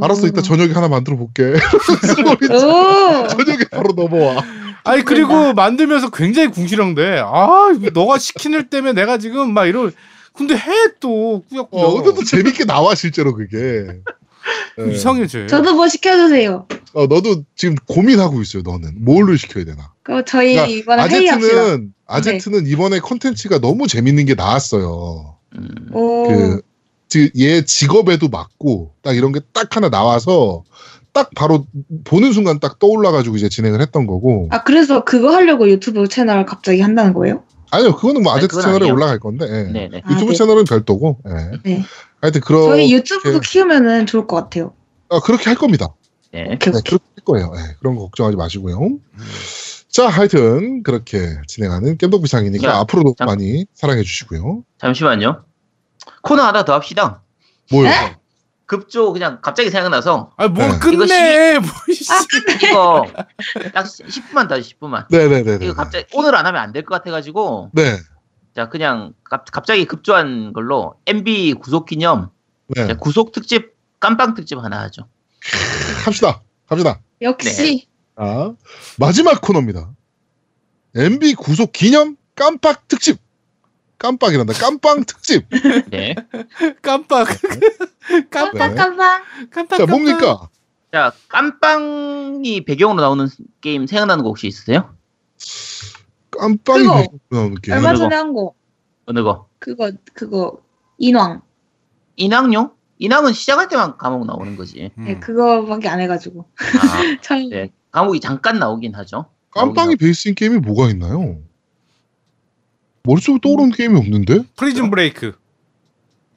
알았어 이따 저녁에 하나 만들어 볼게. 오! 저녁에 바로 넘어와. 아니 그리고 만들면서 굉장히 궁시렁대. 아 너가 시키는 때문에 내가 지금 막 이런. 근데 해 또 꾸역꾸역. 어 근데 또 재밌게 나와 실제로 그게. 예. 이상해 쟤. 저도 뭐 시켜주세요. 어 너도 지금 고민하고 있어요. 너는 뭘로 시켜야 되나? 그럼 저희 그러니까 이번에 회의합시다. 아제트는 아제트는 이번에 컨텐츠가 너무 재밌는 게 나왔어요. 음, 오. 그, 지- 얘 직업에도 맞고, 딱 이런 게 딱 하나 나와서 딱 바로 보는 순간 딱 떠올라가지고 이제 진행을 했던 거고. 아 그래서 그거 하려고 유튜브 채널 갑자기 한다는 거예요? 아니요, 그거는 뭐 아제트 채널에. 올라갈 건데. 예. 네네. 아, 유튜브 네. 채널은 별도고. 예. 네. 하여튼 그런 저희 유튜브도 키우면은 좋을 것 같아요. 아, 그렇게 할 겁니다. 네. 오케이 네, 오케이. 그렇게 할 거예요. 예, 그런 거 걱정하지 마시고요. 자, 하여튼 그렇게 진행하는 겜덕비상이니까 야, 앞으로도 잠- 많이 사랑해 주시고요. 잠시만요. 코너 하나 더 합시다. 뭐요? 네? 급조 그냥 갑자기 생각나서 아 뭘 네. 끝내 뭐 이씨. 아, 이거 딱 10분만 더 10분만. 네 네 네. 이거 갑자기 오늘 안 하면 안 될 것 같아 가지고 네. 자 그냥 갑, 갑자기 급조한 걸로 MB 구속 기념 네. 자, 구속 특집 깜빵 특집 하나 하죠. 합시다. 갑시다. 역시 자, 마지막 코너입니다. MB 구속 기념 깜빡 특집. 깜빡이란다. 깜빵 특집. 네. 깜빡 깜빡 네. 깜빡 깜빡. 깜빡 자, 뭡니까? 자 깜빵이 배경으로 나오는 게임 생각나는 거 혹시 있으세요? 깜빵이 그거. 나오는 게임. 얼마. 전에 한 거 어느 거? 그거 그거 인왕. 인왕용? 인왕은 시작할 때만 감옥 나오는 거지. 음. 네, 그거밖에 안 해가지고 아, 참 네. 감옥이 잠깐 나오긴 하죠. 깜빵이 베이스인 게임이 뭐가 있나요? 머릿속에 떠오르는 게임이 없는데? Prison Break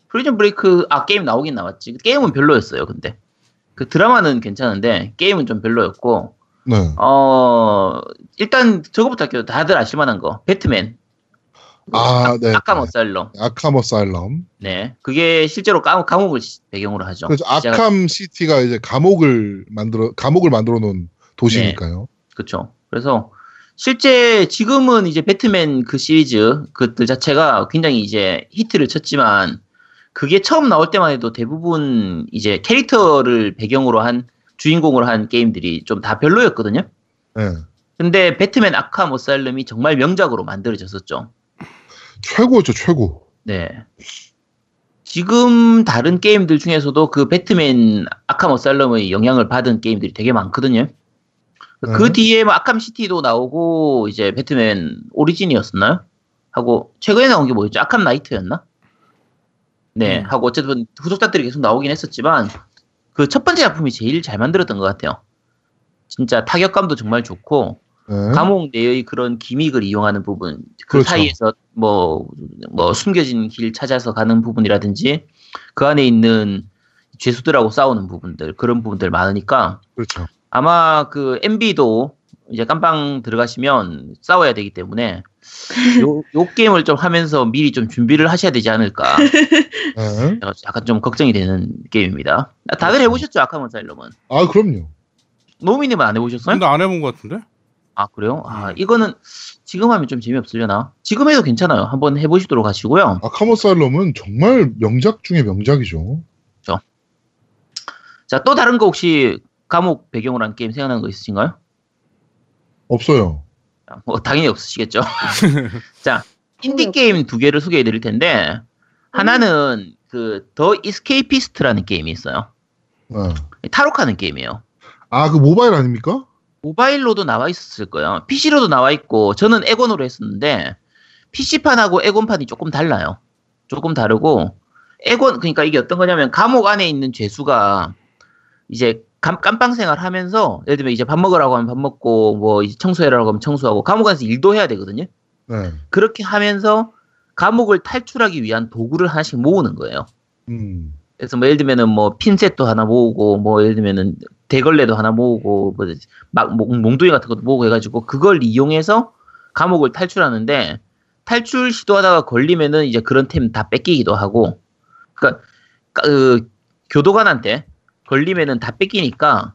Prison Break 아 게임 나오긴 나왔지. 게임은 별로였어요. 근데 그 드라마는 괜찮은데 게임은 좀 별로였고 네. 어 일단 저거부터 할게요. 다들 아실만한 거 배트맨. 아, 네. Arkham Asylum. Arkham Asylum. 네, 그게 실제로 감옥, 감옥을 시- 배경으로 하죠. 그렇죠. Arkham City가 이제 감옥을 만들어 감옥을 만들어 놓은 도시니까요. 그쵸. 그래서 실제 지금은 이제 배트맨 그 시리즈 그들 자체가 굉장히 이제 히트를 쳤지만 그게 처음 나올 때만 해도 대부분 이제 캐릭터를 배경으로 한 주인공으로 한 게임들이 좀 다 별로였거든요. 네. 근데 배트맨 아캄 어살름이 정말 명작으로 만들어졌었죠. 최고죠, 최고. 네. 지금 다른 게임들 중에서도 그 배트맨 아캄 어살럼의 영향을 받은 게임들이 되게 많거든요. 그 네. 뒤에 뭐 아캄 시티도 나오고 이제 배트맨 오리진이었었나요? 하고 최근에 나온 게 뭐였죠? 아캄 나이트였나? 네, 음. 하고 어쨌든 후속작들이 계속 나오긴 했었지만 그 첫 번째 작품이 제일 잘 만들었던 것 같아요. 진짜 타격감도 정말 좋고 네. 감옥 내의 그런 기믹을 이용하는 부분, 그 그렇죠. 사이에서 뭐, 뭐 숨겨진 길 찾아서 가는 부분이라든지 그 안에 있는 죄수들하고 싸우는 부분들, 그런 부분들 많으니까 그렇죠. 아마 그 MB도 이제 깜빵 들어가시면 싸워야 되기 때문에 요, 요 게임을 좀 하면서 미리 좀 준비를 하셔야 되지 않을까. 네. 약간 좀 걱정이 되는 게임입니다. 다들 해보셨죠? 아카몬 사일럼은 아, 그럼요. 노미님은 안 해보셨어요? 근데 안 해본 것 같은데 아 그래요? 아 음. 이거는 지금 하면 좀 재미없으려나? 지금 해도 괜찮아요. 한번 해보시도록 하시고요. 아캄 어사일럼은 정말 명작 중에 명작이죠. 자 또 다른 거 혹시 감옥 배경으로 한 게임 생각나는 거 있으신가요? 없어요. 아, 뭐 당연히 없으시겠죠. 자 인디 게임 두 개를 소개해 드릴 텐데 하나는 그 The Escapists라는 게임이 있어요. 네. 탈옥하는 게임이에요. 아, 그 모바일 아닙니까? 모바일로도 나와 있었을 거예요. PC로도 나와 있고 저는 엑원으로 했었는데 PC판하고 엑원판이 조금 달라요. 조금 다르고 에곤 그러니까 이게 어떤 거냐면 감옥 안에 있는 죄수가 이제 감, 깜빵 생활 하면서 예를 들면 이제 밥 먹으라고 하면 밥 먹고 뭐 이제 청소해라고 하면 청소하고 감옥 안에서 일도 해야 되거든요. 네. 그렇게 하면서 감옥을 탈출하기 위한 도구를 하나씩 모으는 거예요. 음. 그래서 뭐 예를 들면은 뭐 핀셋도 하나 모으고 뭐 예를 들면은 대걸레도 하나 모으고 뭐막 몽둥이 같은 것도 모으고 해가지고 그걸 이용해서 감옥을 탈출하는데 탈출 시도하다가 걸리면은 이제 그런 템 다 뺏기기도 하고 그러니까 그 교도관한테 걸리면은 다 뺏기니까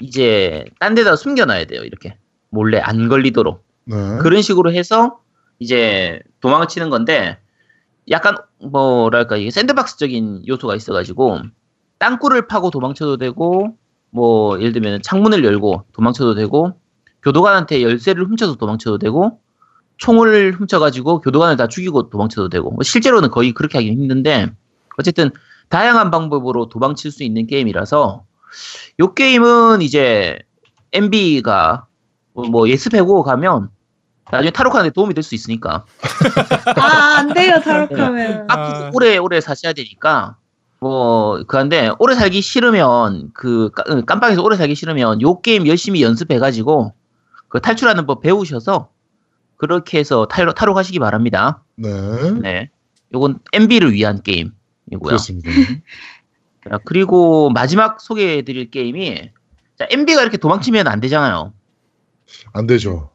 이제 딴 데다 숨겨놔야 돼요 이렇게 몰래 안 걸리도록 네. 그런 식으로 해서 이제 도망을 치는 건데 약간 뭐랄까 이게 샌드박스적인 요소가 있어가지고 땅굴을 파고 도망쳐도 되고 뭐 예를 들면 창문을 열고 도망쳐도 되고 교도관한테 열쇠를 훔쳐서 도망쳐도 되고 총을 훔쳐가지고 교도관을 다 죽이고 도망쳐도 되고 뭐 실제로는 거의 그렇게 하긴 힘든데 어쨌든 다양한 방법으로 도망칠 수 있는 게임이라서 요 게임은 이제 MB가 뭐 예습해고 가면 나중에 타로카한테 도움이 될 수 있으니까 아, 안 돼요, 타락하면. 앞으로 오래 오래 사셔야 되니까 뭐 그런데 오래 살기 싫으면 그 깜빵에서 오래 살기 싫으면 요 게임 열심히 연습해가지고 그 탈출하는 법 배우셔서 그렇게 해서 탈옥 탈옥하시기 바랍니다. 네. 네, 요건 MB를 위한 게임 이고요. 그렇습니다. 자, 그리고 마지막 소개해드릴 게임이 자, MB가 이렇게 도망치면 안 되잖아요. 안 되죠.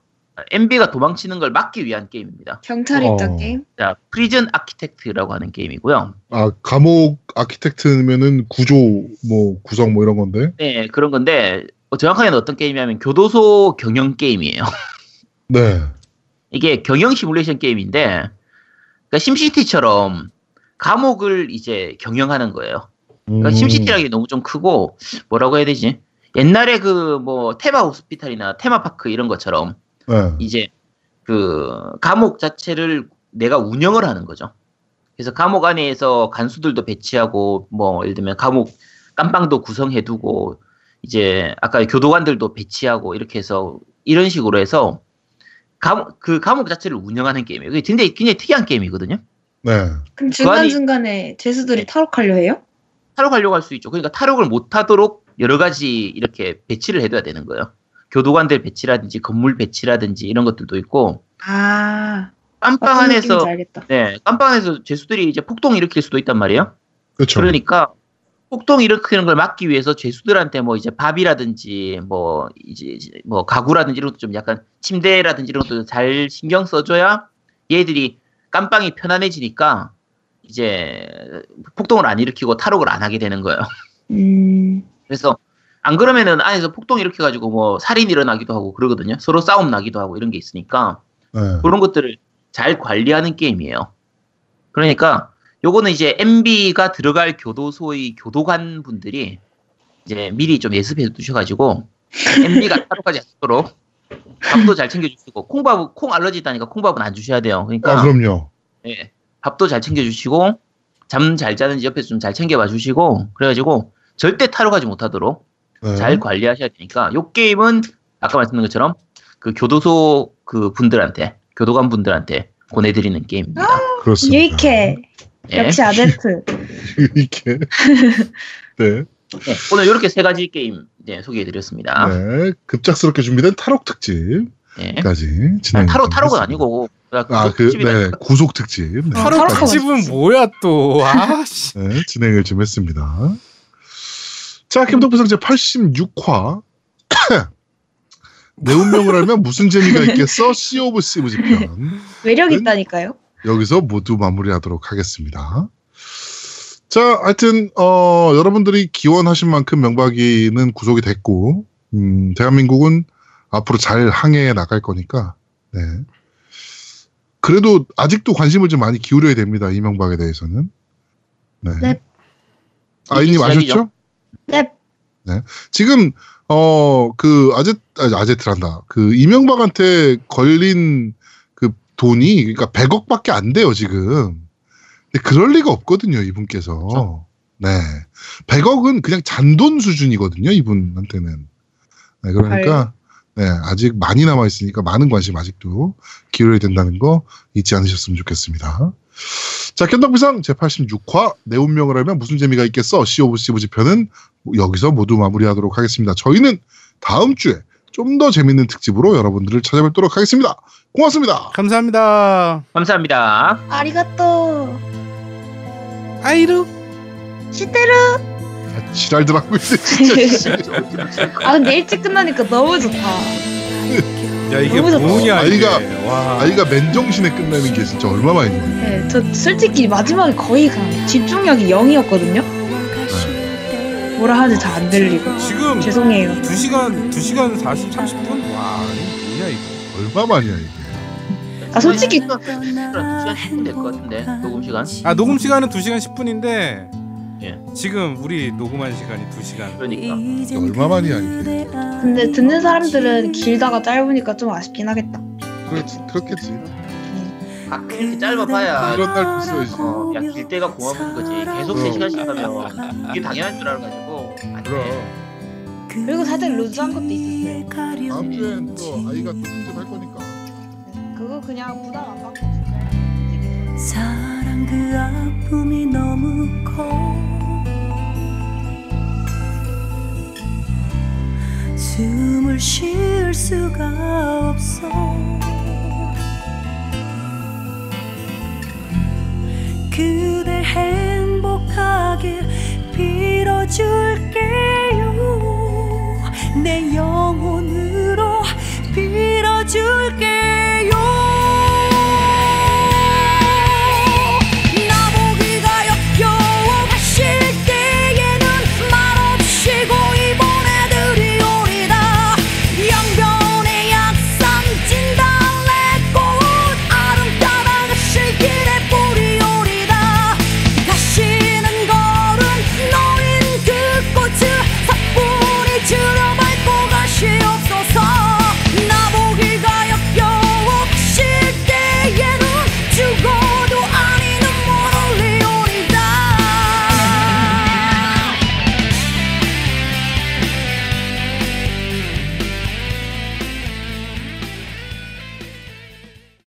MB가 도망치는 걸 막기 위한 게임입니다. 경찰 입장 어. 게임. 자, Prison Architect라고 하는 게임이고요. 아, 감옥 아키텍트면은 구조, 뭐, 구성 뭐 이런 건데. 네, 그런 건데 어, 정확하게는 어떤 게임이냐면 교도소 경영 게임이에요. 네. 이게 경영 시뮬레이션 게임인데 그러니까 심시티처럼 감옥을 이제 경영하는 거예요. 그러니까 음, 심시티라는 게 너무 좀 크고 뭐라고 해야 되지? 옛날에 그 뭐 테마 호스피탈이나 테마파크 이런 것처럼 네. 이제 그 감옥 자체를 내가 운영을 하는 거죠. 그래서 감옥 안에서 간수들도 배치하고 뭐 예를 들면 감옥 깜빵도 구성해두고 이제 아까 교도관들도 배치하고 이렇게 해서 이런 식으로 해서 감옥 그 감옥 자체를 운영하는 게임이에요. 굉장히 굉장히 특이한 게임이거든요. 네. 그럼 안이- 중간 중간에 죄수들이 탈옥하려 해요? 탈옥하려고 할 수 있죠. 그러니까 탈옥을 못하도록 여러 가지 이렇게 배치를 해둬야 되는 거예요. 교도관들 배치라든지 건물 배치라든지 이런 것들도 있고 아, 깜빵 안에서. 네 깜빵 안에서 죄수들이 이제 폭동 일으킬 수도 있단 말이에요. 그렇죠. 그러니까 폭동 일으키는 걸 막기 위해서 죄수들한테 뭐 이제 밥이라든지 뭐 이제 뭐 가구라든지 이런 것도 좀 약간 침대라든지 이런 것도 잘 신경 써줘야 얘들이 깜빵이 편안해지니까 이제 폭동을 안 일으키고 탈옥을 안 하게 되는 거예요. 음, 그래서 안 그러면은 안에서 폭동 일으켜 가지고 뭐 살인 일어나기도 하고 그러거든요. 서로 싸움 나기도 하고 이런 게 있으니까 네. 그런 것들을 잘 관리하는 게임이에요. 그러니까 요거는 이제 MB가 들어갈 교도소의 교도관 분들이 이제 미리 좀 예습해 두셔가지고 MB가 타로까지 않도록 밥도 잘 챙겨주시고 콩밥 콩 알러지 있다니까 콩밥은 안 주셔야 돼요. 그러니까 아, 그럼요. 예, 밥도 잘 챙겨주시고 잠 잘 자는지 옆에서 좀 잘 챙겨봐 주시고 그래가지고 절대 타로 가지 못하도록 네. 잘 관리하셔야 되니까 요 게임은 아까 말씀드린 것처럼 그 교도소 그 분들한테 교도관 분들한테 보내드리는 게임입니다. 그렇습니다. 유익해. 예. 역시 아제트. 이렇게. 네. 네, 오늘 이렇게 세 가지 게임 네, 소개해드렸습니다. 네. 급작스럽게 준비된 탈옥 특집까지 네. 진행. 타로 타로가 아니고 아, 그, 특집이라- 네. 구속 특집. 네. 타로 타로가 특집은 뭐야 또? 아씨. 네, 진행을 좀 했습니다. 자, 겜덕비상 제 86화. 내 운명을 알면 무슨 재미가 있겠어? Sea of Thieves 편. 매력 은? 있다니까요. 여기서 모두 마무리하도록 하겠습니다. 자, 하여튼, 어, 여러분들이 기원하신 만큼 명박이는 구속이 됐고, 음, 대한민국은 앞으로 잘 항해해 나갈 거니까, 네. 그래도 아직도 관심을 좀 많이 기울여야 됩니다. 이명박에 대해서는. 네. 네. 아이님 이게 아셨죠? 시작이죠? 네. 지금 어 그 아제 아제트란다. 그 이명박한테 걸린 그 돈이 그러니까 100억밖에 안 돼요 지금. 근데 그럴 리가 없거든요 이분께서. 그렇죠. 네, 100억은 그냥 잔돈 수준이거든요 이분한테는. 네, 그러니까 네 아직 많이 남아 있으니까 많은 관심 아직도 기울여야 된다는 거 잊지 않으셨으면 좋겠습니다. 자, 겜덕비상 제86화 내 운명을 알면 무슨 재미가 있겠어? Sea of Thieves 편은 여기서 모두 마무리하도록 하겠습니다. 저희는 다음 주에 좀 더 재밌는 특집으로 여러분들을 찾아뵙도록 하겠습니다. 고맙습니다. 감사합니다. 감사합니다. ありがとう. 愛してる. 아, 지랄들 하고 있네, 진짜. 아 근데 일찍 끝나니까 너무 좋다. 야 이게 너무 좋다. 뭐냐 이게. 아이가- 와. 아이가 맨정신에 끝나는 게 진짜 얼마만이냐. 네, 저 솔직히 마지막에 거의 그냥 집중력이 0이었거든요. 뭐라 하는지 잘 안 들리고. 지금 죄송해요. 2시간 2시간 40 30분? 와, 이거 뭐냐 이거. 얼마만이야 이게. 아 솔직히 2시간 10분 될 것 같은데 녹음 시간. 아, 녹음 시간은 2시간 10분인데 예. 지금 우리 녹음한 시간이 2시간. 그러니까 이게 얼마만이야 이게. 근데 듣는 사람들은 길다가 짧으니까 좀 아쉽긴 하겠다. 그렇지, 그렇겠지. 아, 이렇게 짧아봐야 이런 날도 있어야지. 어, 야, 길 때가 고마운 거지. 계속 그럼. 3시간씩 하면 이게 당연한 줄 알아가지고. 안 돼. 그럼 그리고 살짝 루즈한 것도 있었어요. 다음 주엔 또 아이가 또 특집 할 거니까. 그거 그냥 부담 안 받고 사랑 그 아픔이 너무 커. 숨을 쉴 수가 없어. 그대 행복하게 빌어줄게요. 내 영혼으로 빌어줄게.